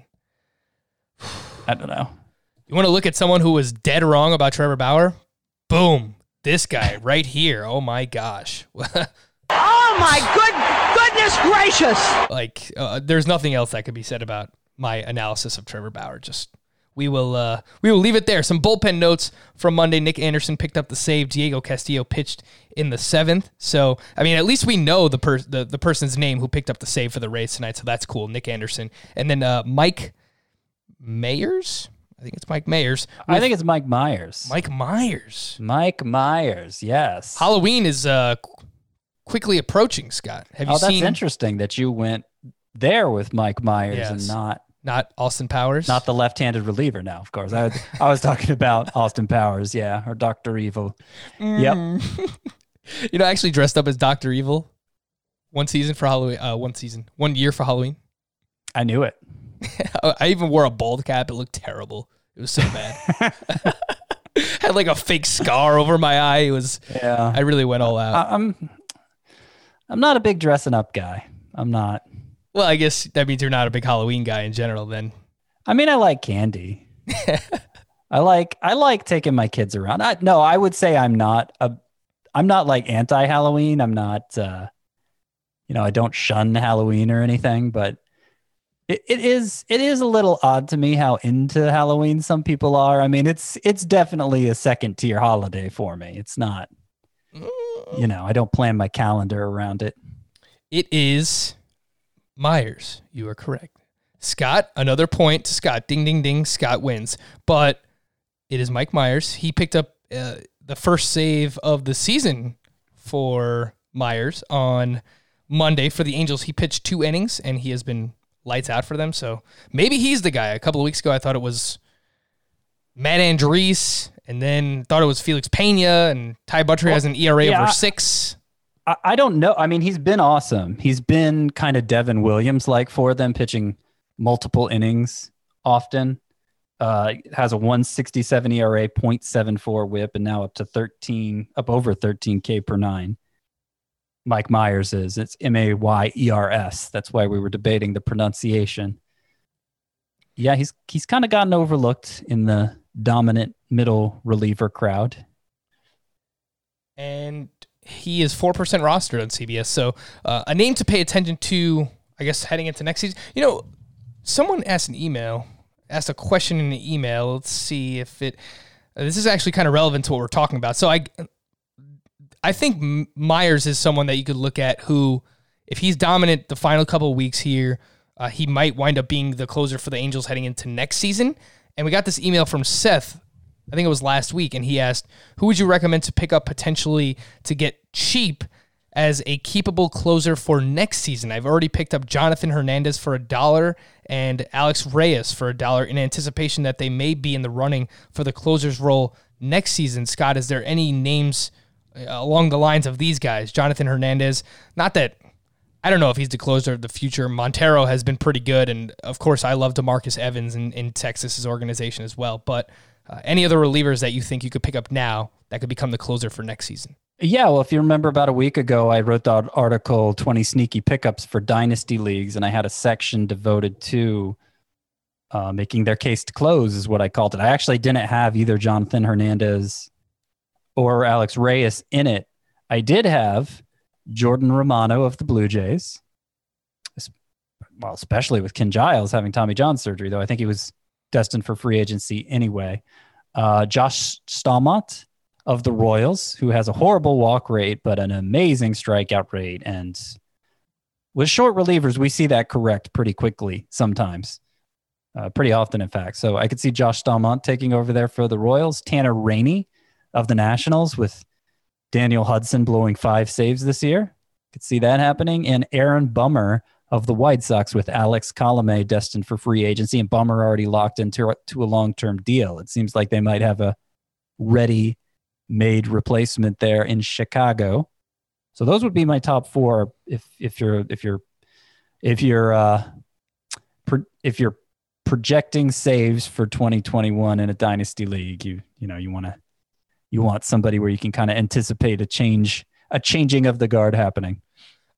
Speaker 5: I don't know.
Speaker 1: You want to look at someone who was dead wrong about Trevor Bauer? Boom. This guy right here. Oh my gosh.
Speaker 6: Oh my good goodness gracious!
Speaker 1: like uh, there's nothing else that could be said about my analysis of Trevor Bauer. Just we will uh, we will leave it there. Some bullpen notes from Monday. Nick Anderson picked up the save. Diego Castillo pitched in the seventh. So I mean, at least we know the per- the, the person's name who picked up the save for the Rays tonight. So that's cool. Nick Anderson, and then uh, Mike Mayers. I think it's Mike Myers.
Speaker 5: I think it's Mike Myers.
Speaker 1: Mike Myers.
Speaker 5: Mike Myers. Yes.
Speaker 1: Halloween is uh, quickly approaching. Scott, have you
Speaker 5: oh, that's
Speaker 1: seen
Speaker 5: interesting that you went there with Mike Myers
Speaker 1: Yes.
Speaker 5: and not
Speaker 1: not Austin Powers?
Speaker 5: not the left-handed reliever. Now, of course, I I was talking about Austin Powers, yeah, or Doctor Evil. Yep.
Speaker 1: You know, I actually dressed up as Doctor Evil one season for Halloween. Uh, one season, one year for Halloween.
Speaker 5: I knew it.
Speaker 1: I even wore a bald cap. It looked terrible. It was so bad. Had like a fake scar over my eye. It was.
Speaker 5: Yeah.
Speaker 1: I really went all out.
Speaker 5: I, I'm I'm not a big dressing up guy. I'm not.
Speaker 1: Well, I guess that means you're not a big Halloween guy in general. Then
Speaker 5: I mean, I like candy. I like I like taking my kids around. I, no, I would say I'm not a I'm not like anti Halloween. I'm not uh you know, I don't shun Halloween or anything, but it, it is it is a little odd to me how into Halloween some people are. I mean, it's it's definitely a second tier holiday for me. It's not you know, I don't plan my calendar around it.
Speaker 1: it is Myers. You are correct. Scott, another point to Scott. Ding, ding, ding. Scott wins. But it is Mike Mayers. He picked up uh, the first save of the season for Mayers on Monday for the Angels. He pitched two innings and he has been lights out for them. So maybe he's the guy. A couple of weeks ago, I thought it was Matt Andriese, and then thought it was Felix Pena, and Ty Buttrey has an ERA
Speaker 5: yeah,
Speaker 1: over six.
Speaker 5: I, don't know. I mean, he's been awesome. He's been kind of Devin Williams like for them, pitching multiple innings often. Uh, has a 167 ERA, 0.74 whip, and now up to 13, up over 13K per nine. Mike Mayers is. It's M A Y E R S. That's why we were debating the pronunciation. Yeah, he's he's kind of gotten overlooked in the dominant middle reliever crowd.
Speaker 1: and he is four percent rostered on CBS. So uh, a name to pay attention to, I guess, heading into next season. You know, someone asked an email, asked a question in the email. Let's see if it. uh, this is actually kind of relevant to what we're talking about. So I, I think Mayers is someone that you could look at who, if he's dominant the final couple of weeks here, uh, he might wind up being the closer for the Angels heading into next season. And we got this email from Seth I think it was last week, and he asked, "Who would you recommend to pick up potentially to get cheap as a keepable closer for next season?" I've already picked up Jonathan Hernandez for a dollar and Alex Reyes for a dollar in anticipation that they may be in the running for the closer's role next season. Scott, is there any names uh, along the lines of these guys? Jonathan Hernandez, not that. I don't know if he's the closer of the future. Montero has been pretty good, and of course, I love Demarcus Evans in, in Texas's organization as well. But uh, any other relievers that you think you could pick up now that could become the closer for next season?
Speaker 5: Yeah, well, if you remember about a week ago, I wrote that article 20 sneaky pickups for dynasty leagues, and I had a section devoted to uh, making their case to close, is what I called it. I actually didn't have either Jonathan Hernandez or Alex Reyes in it. I did have Jordan Romano of the Blue Jays, well, especially with Ken Giles having Tommy John surgery, though I think he was destined for free agency anyway. Uh, Josh Staumont of the Royals, who has a horrible walk rate, but an amazing strikeout rate. And with short relievers, we see that correct pretty quickly sometimes, uh, pretty often, in fact. So I could see Josh Staumont taking over there for the Royals. Tanner Rainey of the Nationals with Daniel Hudson blowing five saves this year. Could see that happening. And Aaron Bummer of the White Sox with Alex Colome destined for free agency, and Bummer already locked into to a long term deal. It seems like they might have a ready made replacement there in Chicago. So those would be my top four if if you're if you're if you're uh, pro- if you're projecting saves for 2021 in a dynasty league, you you know you want to you want somebody where you can kind of anticipate a change a changing of the guard happening.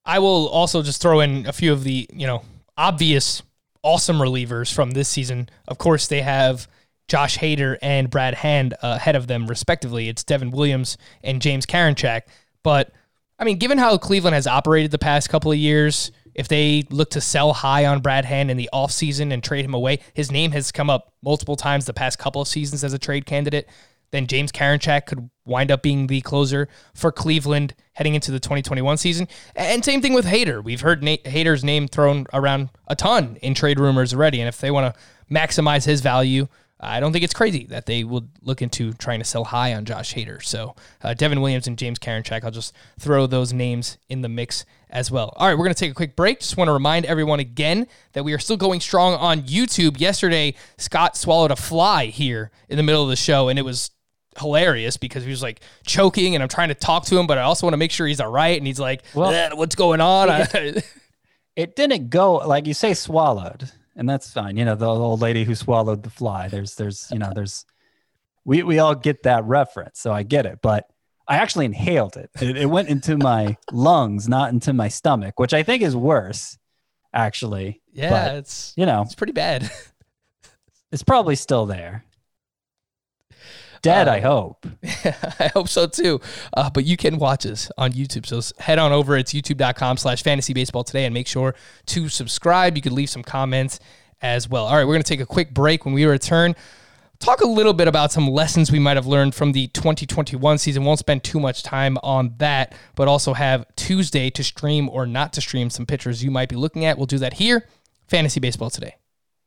Speaker 1: I will also just throw in a few of the, you know, obvious awesome relievers from this season. Of course, they have Josh Hader and Brad Hand uh, ahead of them, respectively. It's Devin Williams and James Karinchak. But, I mean, given how Cleveland has operated the past couple of years, if they look to sell high on Brad Hand in the offseason and trade him away, his name has come up multiple times the past couple of seasons as a trade candidate then James Karinchak could wind up being the closer for Cleveland heading into the 2021 season. And same thing with Hader. We've heard Nate Hader's name thrown around a ton in trade rumors already. And if they want to maximize his value, I don't think it's crazy that they would look into trying to sell high on Josh Hader. So uh, Devin Williams and James Karinchak, I'll just throw those names in the mix as well. All right, we're going to take a quick break. Just want to remind everyone again that we are still going strong on YouTube. Yesterday, Scott swallowed a fly here in the middle of the show, and it was hilarious because he was like choking and I'm trying to talk to him, but I also want to make sure he's all right. And he's like, well, eh, what's going on?
Speaker 5: It, it didn't go like you say swallowed and that's fine. You know, the old lady who swallowed the fly, there's, there's, you know, there's, we, we all get that reference. So I get it, but I actually inhaled it. It, it went into my lungs, not into my stomach, which I think is worse actually.
Speaker 1: Yeah. But, it's, you know, it's pretty bad.
Speaker 5: it's probably still there. Dead, uh, I hope.
Speaker 1: I hope so too. Uh, but you can watch us on YouTube. So head on over. It's youtube.com slash fantasy baseball today and make sure to subscribe. You could leave some comments as well. All right, we're going to take a quick break. When we return, talk a little bit about some lessons we might have learned from the 2021 season. Won't spend too much time on that, but also have Tuesday to stream or not to stream some pitchers you might be looking at. We'll do that here. Fantasy Baseball today.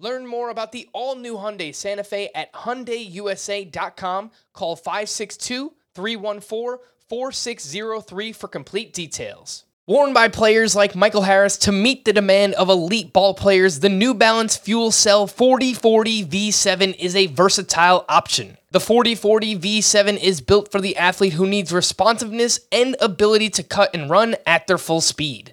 Speaker 1: Learn more about the all-new Hyundai Santa Fe at hyundaiusa.com. Call 562-314-4603 for complete details. Worn by players like Michael Harris to meet the demand of elite ball players, the New Balance Fuel Cell 4040 V7 is a versatile option. The 4040 V7 is built for the athlete who needs responsiveness and ability to cut and run at their full speed.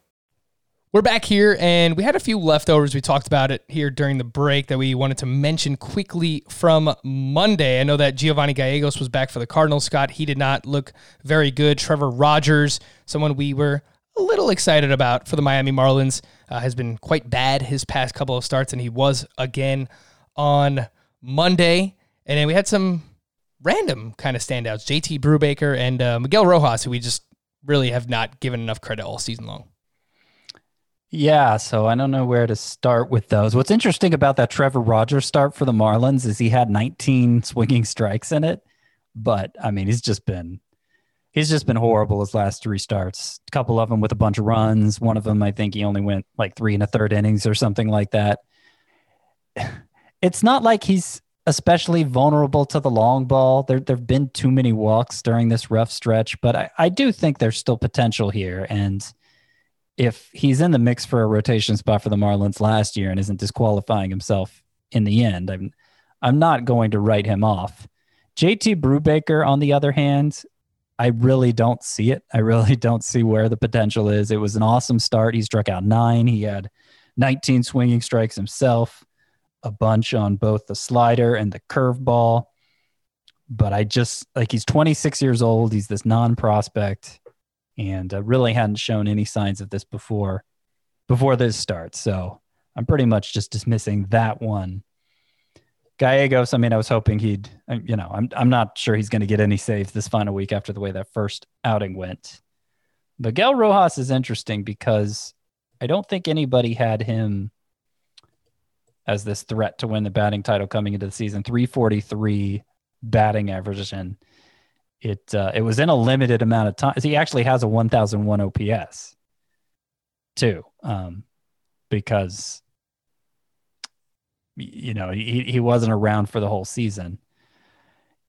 Speaker 1: We're back here, and we had a few leftovers. We talked about it here during the break that we wanted to mention quickly from Monday. I know that Giovanni Gallegos was back for the Cardinals. Scott, he did not look very good. Trevor Rogers, someone we were a little excited about for the Miami Marlins, uh, has been quite bad his past couple of starts, and he was again on Monday. And then we had some random kind of standouts JT Brubaker and uh, Miguel Rojas, who we just really have not given enough credit all season long.
Speaker 5: Yeah, so I don't know where to start with those. What's interesting about that Trevor Rogers start for the Marlins is he had 19 swinging strikes in it, but I mean, he's just been he's just been horrible his last three starts. A couple of them with a bunch of runs. One of them, I think he only went like three and a third innings or something like that. It's not like he's especially vulnerable to the long ball. There there've been too many walks during this rough stretch, but I, I do think there's still potential here. And if he's in the mix for a rotation spot for the Marlins last year and isn't disqualifying himself in the end, I'm I'm not going to write him off. JT Brubaker, on the other hand, I really don't see it. I really don't see where the potential is. It was an awesome start. He struck out nine. He had 19 swinging strikes himself, a bunch on both the slider and the curveball. But I just like he's 26 years old. He's this non prospect and uh, really hadn't shown any signs of this before before this starts. So I'm pretty much just dismissing that one. Gallegos, I mean, I was hoping he'd, uh, you know, I'm, I'm not sure he's going to get any saves this final week after the way that first outing went. Miguel Rojas is interesting because I don't think anybody had him as this threat to win the batting title coming into the season. 343 batting average, and it uh, it was in a limited amount of time. He actually has a 1001 OPS too, um, because you know he he wasn't around for the whole season.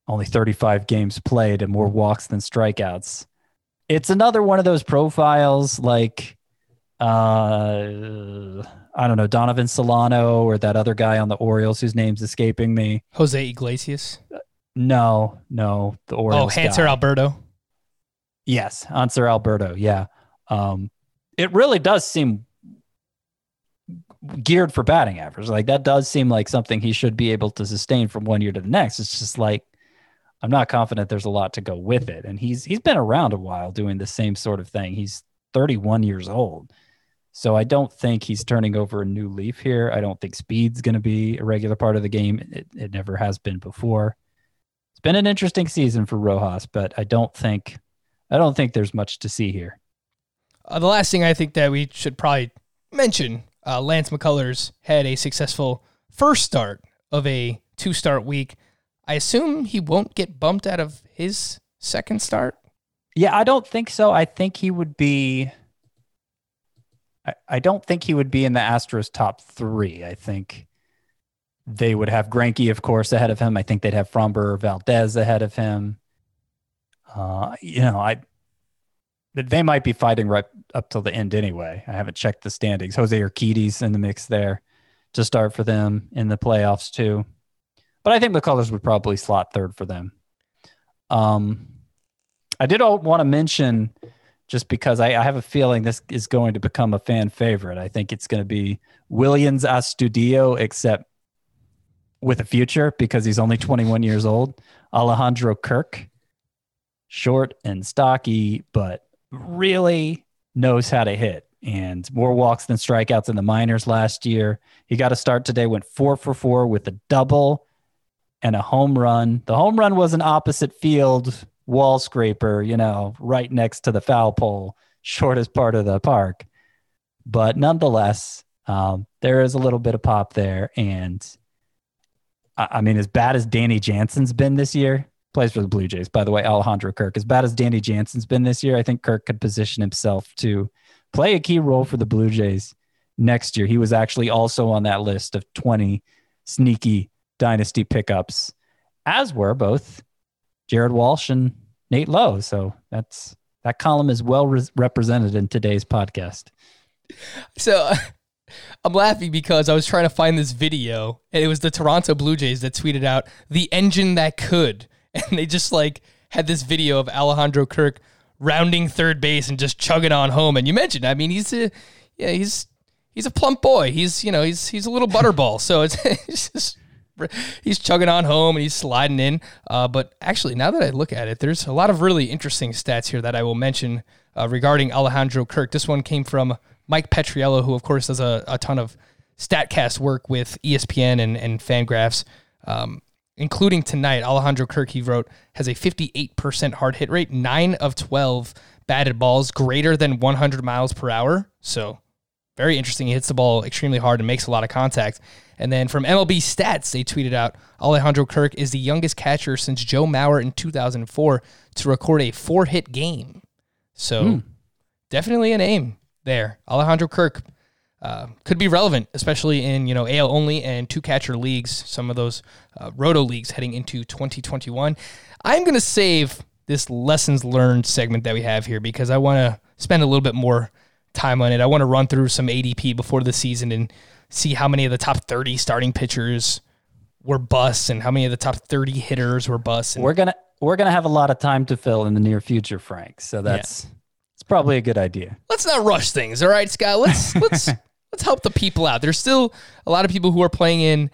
Speaker 5: Only 35 games played and more walks than strikeouts. It's another one of those profiles like uh I don't know, Donovan Solano or that other guy on the Orioles whose name's escaping me.
Speaker 1: Jose Iglesias.
Speaker 5: No, no, the
Speaker 1: Oh,
Speaker 5: Orioles.
Speaker 1: Hanser. Alberto.
Speaker 5: Yes, Hanser Alberto. Yeah. Um, it really does seem geared for batting average. Like that does seem like something he should be able to sustain from one year to the next. It's just like I'm not confident there's a lot to go with it. And he's he's been around a while doing the same sort of thing. He's 31 years old. So I don't think he's turning over a new leaf here. I don't think speed's going to be a regular part of the game. It, it never has been before. Been an interesting season for Rojas, but I don't think I don't think there's much to see here.
Speaker 1: Uh, the last thing I think that we should probably mention uh, Lance McCullers had a successful first start of a two start week. I assume he won't get bumped out of his second start.
Speaker 5: Yeah, I don't think so. I think he would be. I, I don't think he would be in the Astros top three. I think they would have Greinke, of course, ahead of him. I think they'd have Framber Valdez ahead of him. Uh, you know, I they might be fighting right up till the end anyway. I haven't checked the standings. Jose Urquidy's in the mix there to start for them in the playoffs too. But I think McCullers would probably slot third for them. Um, I did want to mention just because I, I have a feeling this is going to become a fan favorite. I think it's going to be Willians Astudillo, except with a future because he's only 21 years old. Alejandro Kirk, short and stocky, but really knows how to hit and more walks than strikeouts in the minors last year. He got a start today, went four for four with a double and a home run. The home run was an opposite field wall scraper, you know, right next to the foul pole, shortest part of the park. But nonetheless, um, there is a little bit of pop there. And I, mean, as bad as Danny Jansen's been this year, plays for the Blue Jays, by the way, Alejandro Kirk, as bad as Danny Jansen's been this year, I think Kirk could position himself to play a key role for the Blue Jays next year. He was actually also on that list of 20 sneaky dynasty pickups, as were both Jared Walsh and Nate Lowe. So that's that column is well re- represented in today's podcast.
Speaker 1: So I'm laughing because I was trying to find this video and it was the Toronto Blue Jays that tweeted out the engine that could. And they just like had this video of Alejandro Kirk rounding third base and just chugging on home. And you mentioned, I mean, he's a yeah, he's he's a plump boy. He's you know he's he's a little butterball. So it's, it's just he's chugging on home and he's sliding in. Uh, but actually, now that I look at it, there's a lot of really interesting stats here that I will mention uh, regarding Alejandro Kirk. This one came from Mike Petriello, who of course does a, a ton of Statcast work with ESPN and and Fangraphs. Um, including tonight, Alejandro Kirk, he wrote, has a 58% hard hit rate, 9 of 12 batted balls greater than 100 miles per hour. So, very interesting. He hits the ball extremely hard and makes a lot of contact. And then from MLB Stats, they tweeted out Alejandro Kirk is the youngest catcher since Joe Mauer in 2004 to record a four hit game. So, definitely a name there. Alejandro Kirk uh, could be relevant, especially in you know AL only and two catcher leagues, some of those uh, roto leagues heading into 2021. I'm going to save this lessons learned segment that we have here because I want to spend a little bit more time on it. I want to run through some ADP before the season and see how many of the top 30 starting pitchers were busts and how many of the top 30 hitters were busts. And
Speaker 5: We're gonna we're gonna have a lot of time to fill in the near future, Frank. So that's it's probably a good idea.
Speaker 1: let's not rush things, all right, Scott. Let's let's let's help the people out. There's still a lot of people who are playing in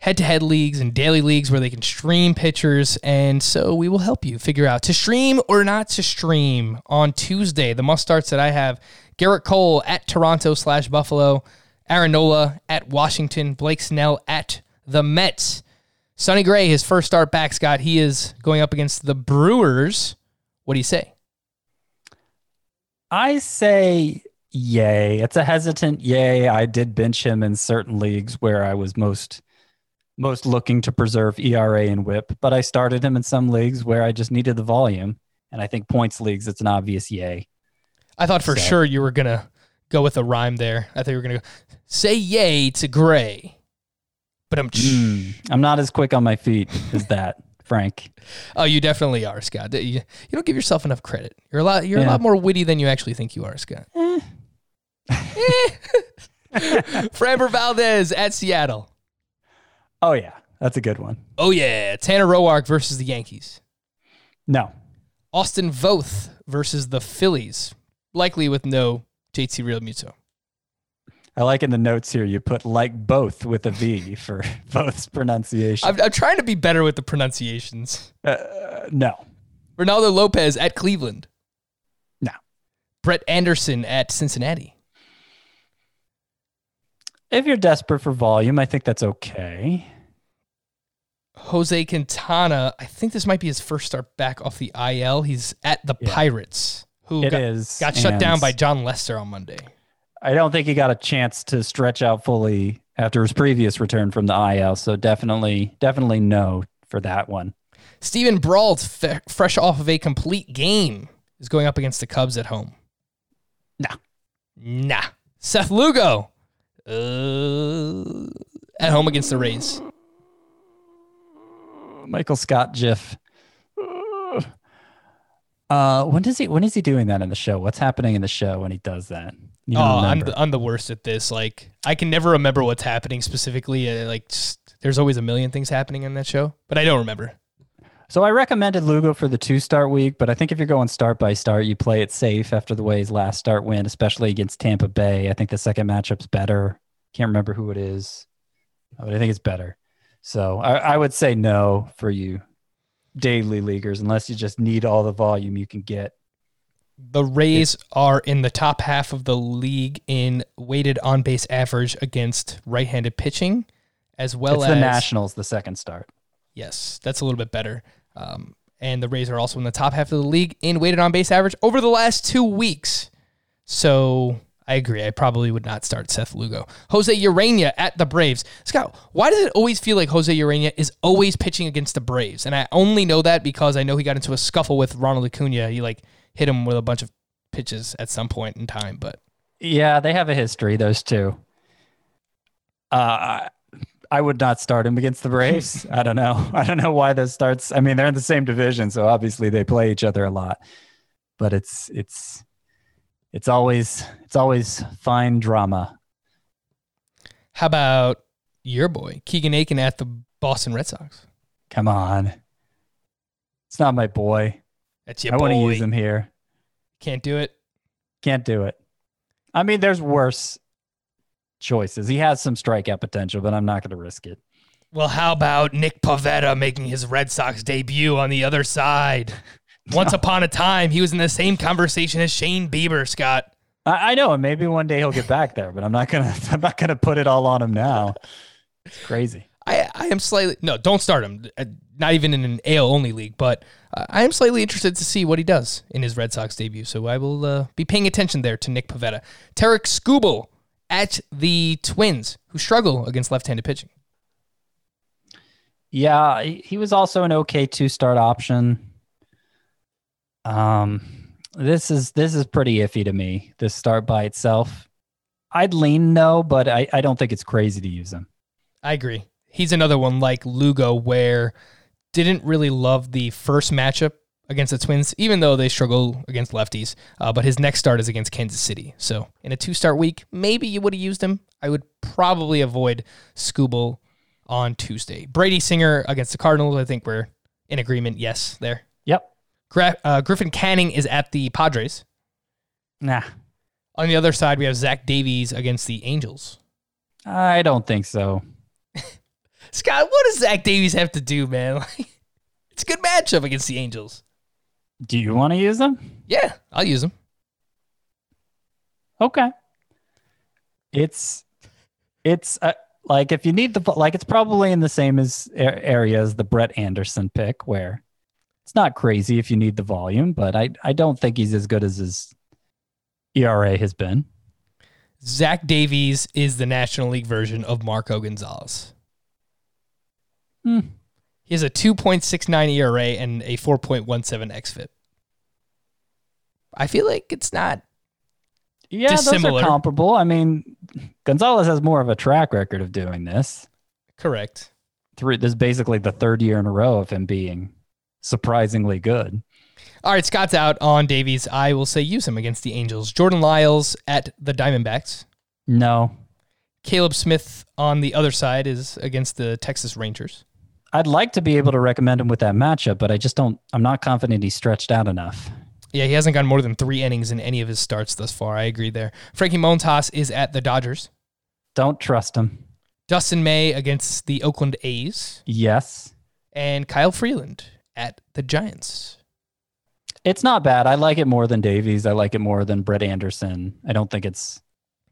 Speaker 1: head-to-head leagues and daily leagues where they can stream pitchers, and so we will help you figure out to stream or not to stream on Tuesday. The must starts that I have: Gerrit Cole at Toronto slash Buffalo, Aaron Nola at Washington, Blake Snell at the Mets. Sonny Gray, his first start back, Scott. He is going up against the Brewers. What do you say?
Speaker 5: I say yay. It's a hesitant yay. I did bench him in certain leagues where I was most most looking to preserve ERA and whip, but I started him in some leagues where I just needed the volume. And I think points leagues, it's an obvious yay.
Speaker 1: I thought for
Speaker 5: So-
Speaker 1: sure you were gonna go with a rhyme there. I thought you were gonna go, say yay to Gray. But I'm
Speaker 5: Mm, I'm not as quick on my feet as that, Frank.
Speaker 1: oh, you definitely are, Scott. You, you don't give yourself enough credit. You're a lot. You're a lot more witty than you actually think you are, Scott. Eh. Framber Valdez at Seattle.
Speaker 5: Oh yeah, that's a good one.
Speaker 1: Oh yeah, Tanner Roark versus the Yankees.
Speaker 5: No,
Speaker 1: Austin Voth versus the Phillies, likely with no JT Realmuto.
Speaker 5: I like in the notes here you put like both with a V for both pronunciation.
Speaker 1: I'm, I'm trying to be better with the pronunciations.
Speaker 5: Uh, no,
Speaker 1: Ronaldo Lopez at Cleveland.
Speaker 5: No.
Speaker 1: Brett Anderson at Cincinnati.
Speaker 5: if you're desperate for volume, I think that's okay.
Speaker 1: Jose Quintana. I think this might be his first start back off the IL. He's at the
Speaker 5: Yeah.
Speaker 1: Pirates, who
Speaker 5: It
Speaker 1: got,
Speaker 5: is,
Speaker 1: got shut down by Jon Lester on Monday.
Speaker 5: I don't think he got a chance to stretch out fully after his previous return from the IL. So definitely, definitely no for that one.
Speaker 1: Steven Brault, fe- fresh off of a complete game, is going up against the Cubs at home.
Speaker 5: Nah.
Speaker 1: Nah. Seth Lugo, uh, at home against the Rays.
Speaker 5: Michael Scott GIF. Uh, when does he? When is he doing that in the show? What's happening in the show when he does that? You
Speaker 1: Oh, I'm the, I'm the worst at this. Like, I can never remember what's happening specifically. Uh, like, just, there's always a million things happening in that show, but I don't remember.
Speaker 5: So I recommended Lugo for the two start week, but I think if you're going start by start, you play it safe after the way his last start win, especially against Tampa Bay. I think the second matchup's better. Can't remember who it is, but I think it's better. So I, I would say no for you daily leaguers, unless you just need all the volume you can get.
Speaker 1: The Rays are in the top half of the league in weighted on base average against right handed pitching, as well
Speaker 5: it's
Speaker 1: as
Speaker 5: the Nationals, the second start.
Speaker 1: Yes, that's a little bit better. Um, and the Rays are also in the top half of the league in weighted on base average over the last two weeks. So I agree. I probably would not start Seth Lugo. Jose Urena at the Braves. Scott, why does it always feel like Jose Urena is always pitching against the Braves? And I only know that because I know he got into a scuffle with Ronald Acuna. He like hit him with a bunch of pitches at some point in time. But
Speaker 5: Yeah, they have a history, those two. Uh, I would not start him against the Braves. I don't know. I don't know why this starts. I mean, they're in the same division, so obviously they play each other a lot. But it's it's it's always it's always fine drama.
Speaker 1: how about your boy Keegan Akin at the Boston Red Sox?
Speaker 5: Come on, it's not my boy.
Speaker 1: That's your
Speaker 5: I want to use him here.
Speaker 1: Can't do it.
Speaker 5: Can't do it. I mean, there's worse choices. He has some strikeout potential, but I'm not going to risk it.
Speaker 1: Well, how about Nick Pivetta making his Red Sox debut on the other side? Once upon a time, he was in the same conversation as Shane Bieber, Scott.
Speaker 5: I, I know, and maybe one day he'll get back there, but I'm not gonna. I'm not gonna put it all on him now. It's crazy.
Speaker 1: I, I am slightly no, don't start him. Uh, Not even in an AL only league, but uh, I am slightly interested to see what he does in his Red Sox debut. So I will uh, be paying attention there to Nick Pivetta, Tarik Skubal at the Twins, who struggle against left-handed pitching.
Speaker 5: Yeah, he he was also an okay two start option. Um, this is this is pretty iffy to me. This start by itself, I'd lean no, but I I don't think it's crazy to use him.
Speaker 1: I agree. He's another one like Lugo, where didn't really love the first matchup against the Twins, even though they struggle against lefties. Uh, but his next start is against Kansas City. So in a two start week, maybe you would have used him. I would probably avoid Skubal on Tuesday. Brady Singer against the Cardinals. I think we're in agreement. Yes, there.
Speaker 5: Yep.
Speaker 1: Gra- uh, Griffin Canning is at the Padres.
Speaker 5: Nah.
Speaker 1: On the other side, we have Zach Davies against the Angels.
Speaker 5: I don't think so.
Speaker 1: Scott, what does Zach Davies have to do, man? Like, it's a good matchup against the Angels.
Speaker 5: Do you want to use them?
Speaker 1: Yeah, I'll use them.
Speaker 5: Okay. It's it's uh, like if you need the like it's probably in the same as area as the Brett Anderson pick where it's not crazy if you need the volume, but I I don't think he's as good as his ERA has been.
Speaker 1: Zach Davies is the National League version of Marco Gonzalez.
Speaker 5: Hmm.
Speaker 1: He has a 2.69 ERA and a 4.17 xFIP. I feel like it's not.
Speaker 5: Yeah, those are comparable. I mean, Gonzalez has more of a track record of doing this.
Speaker 1: Correct.
Speaker 5: Three, this is basically the third year in a row of him being surprisingly good.
Speaker 1: All right, Scott's out on Davies. I will say use him against the Angels. Jordan Lyles at the Diamondbacks.
Speaker 5: No,
Speaker 1: Caleb Smith on the other side is against the Texas Rangers.
Speaker 5: I'd like to be able to recommend him with that matchup, but I just don't. I'm not confident he's stretched out enough.
Speaker 1: Yeah, he hasn't gone more than three innings in any of his starts thus far. I agree there. Frankie Montas is at the Dodgers.
Speaker 5: Don't trust him.
Speaker 1: Dustin May against the Oakland A's.
Speaker 5: Yes,
Speaker 1: And Kyle Freeland at the Giants.
Speaker 5: it's not bad. I like it more than Davies. I like it more than Brett Anderson. I don't think it's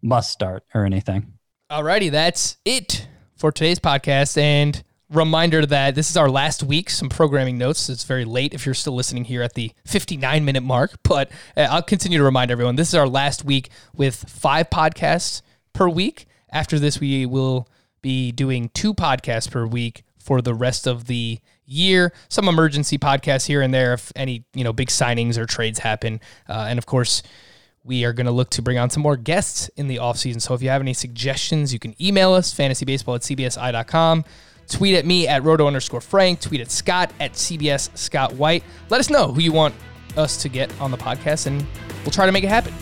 Speaker 5: must start or anything.
Speaker 1: Alrighty, that's it for today's podcast. And reminder that this is our last week. Some programming notes. It's very late if you're still listening here at the 59 minute mark, but uh, I'll continue to remind everyone this is our last week with five podcasts per week. After this, we will be doing two podcasts per week for the rest of the year. Some emergency podcasts here and there if any you know big signings or trades happen, uh, and of course we are going to look to bring on some more guests in the offseason. So if you have any suggestions, you can email us, fantasybaseball at cbsi.com. Tweet at me at roto underscore frank. Tweet at Scott at CBS Scott White. Let us know who you want us to get on the podcast, and we'll try to make it happen.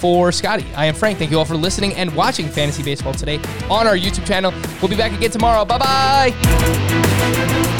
Speaker 1: For Scotty, I am Frank. Thank you all for listening and watching Fantasy Baseball today on our YouTube channel. We'll be back again tomorrow. Bye bye.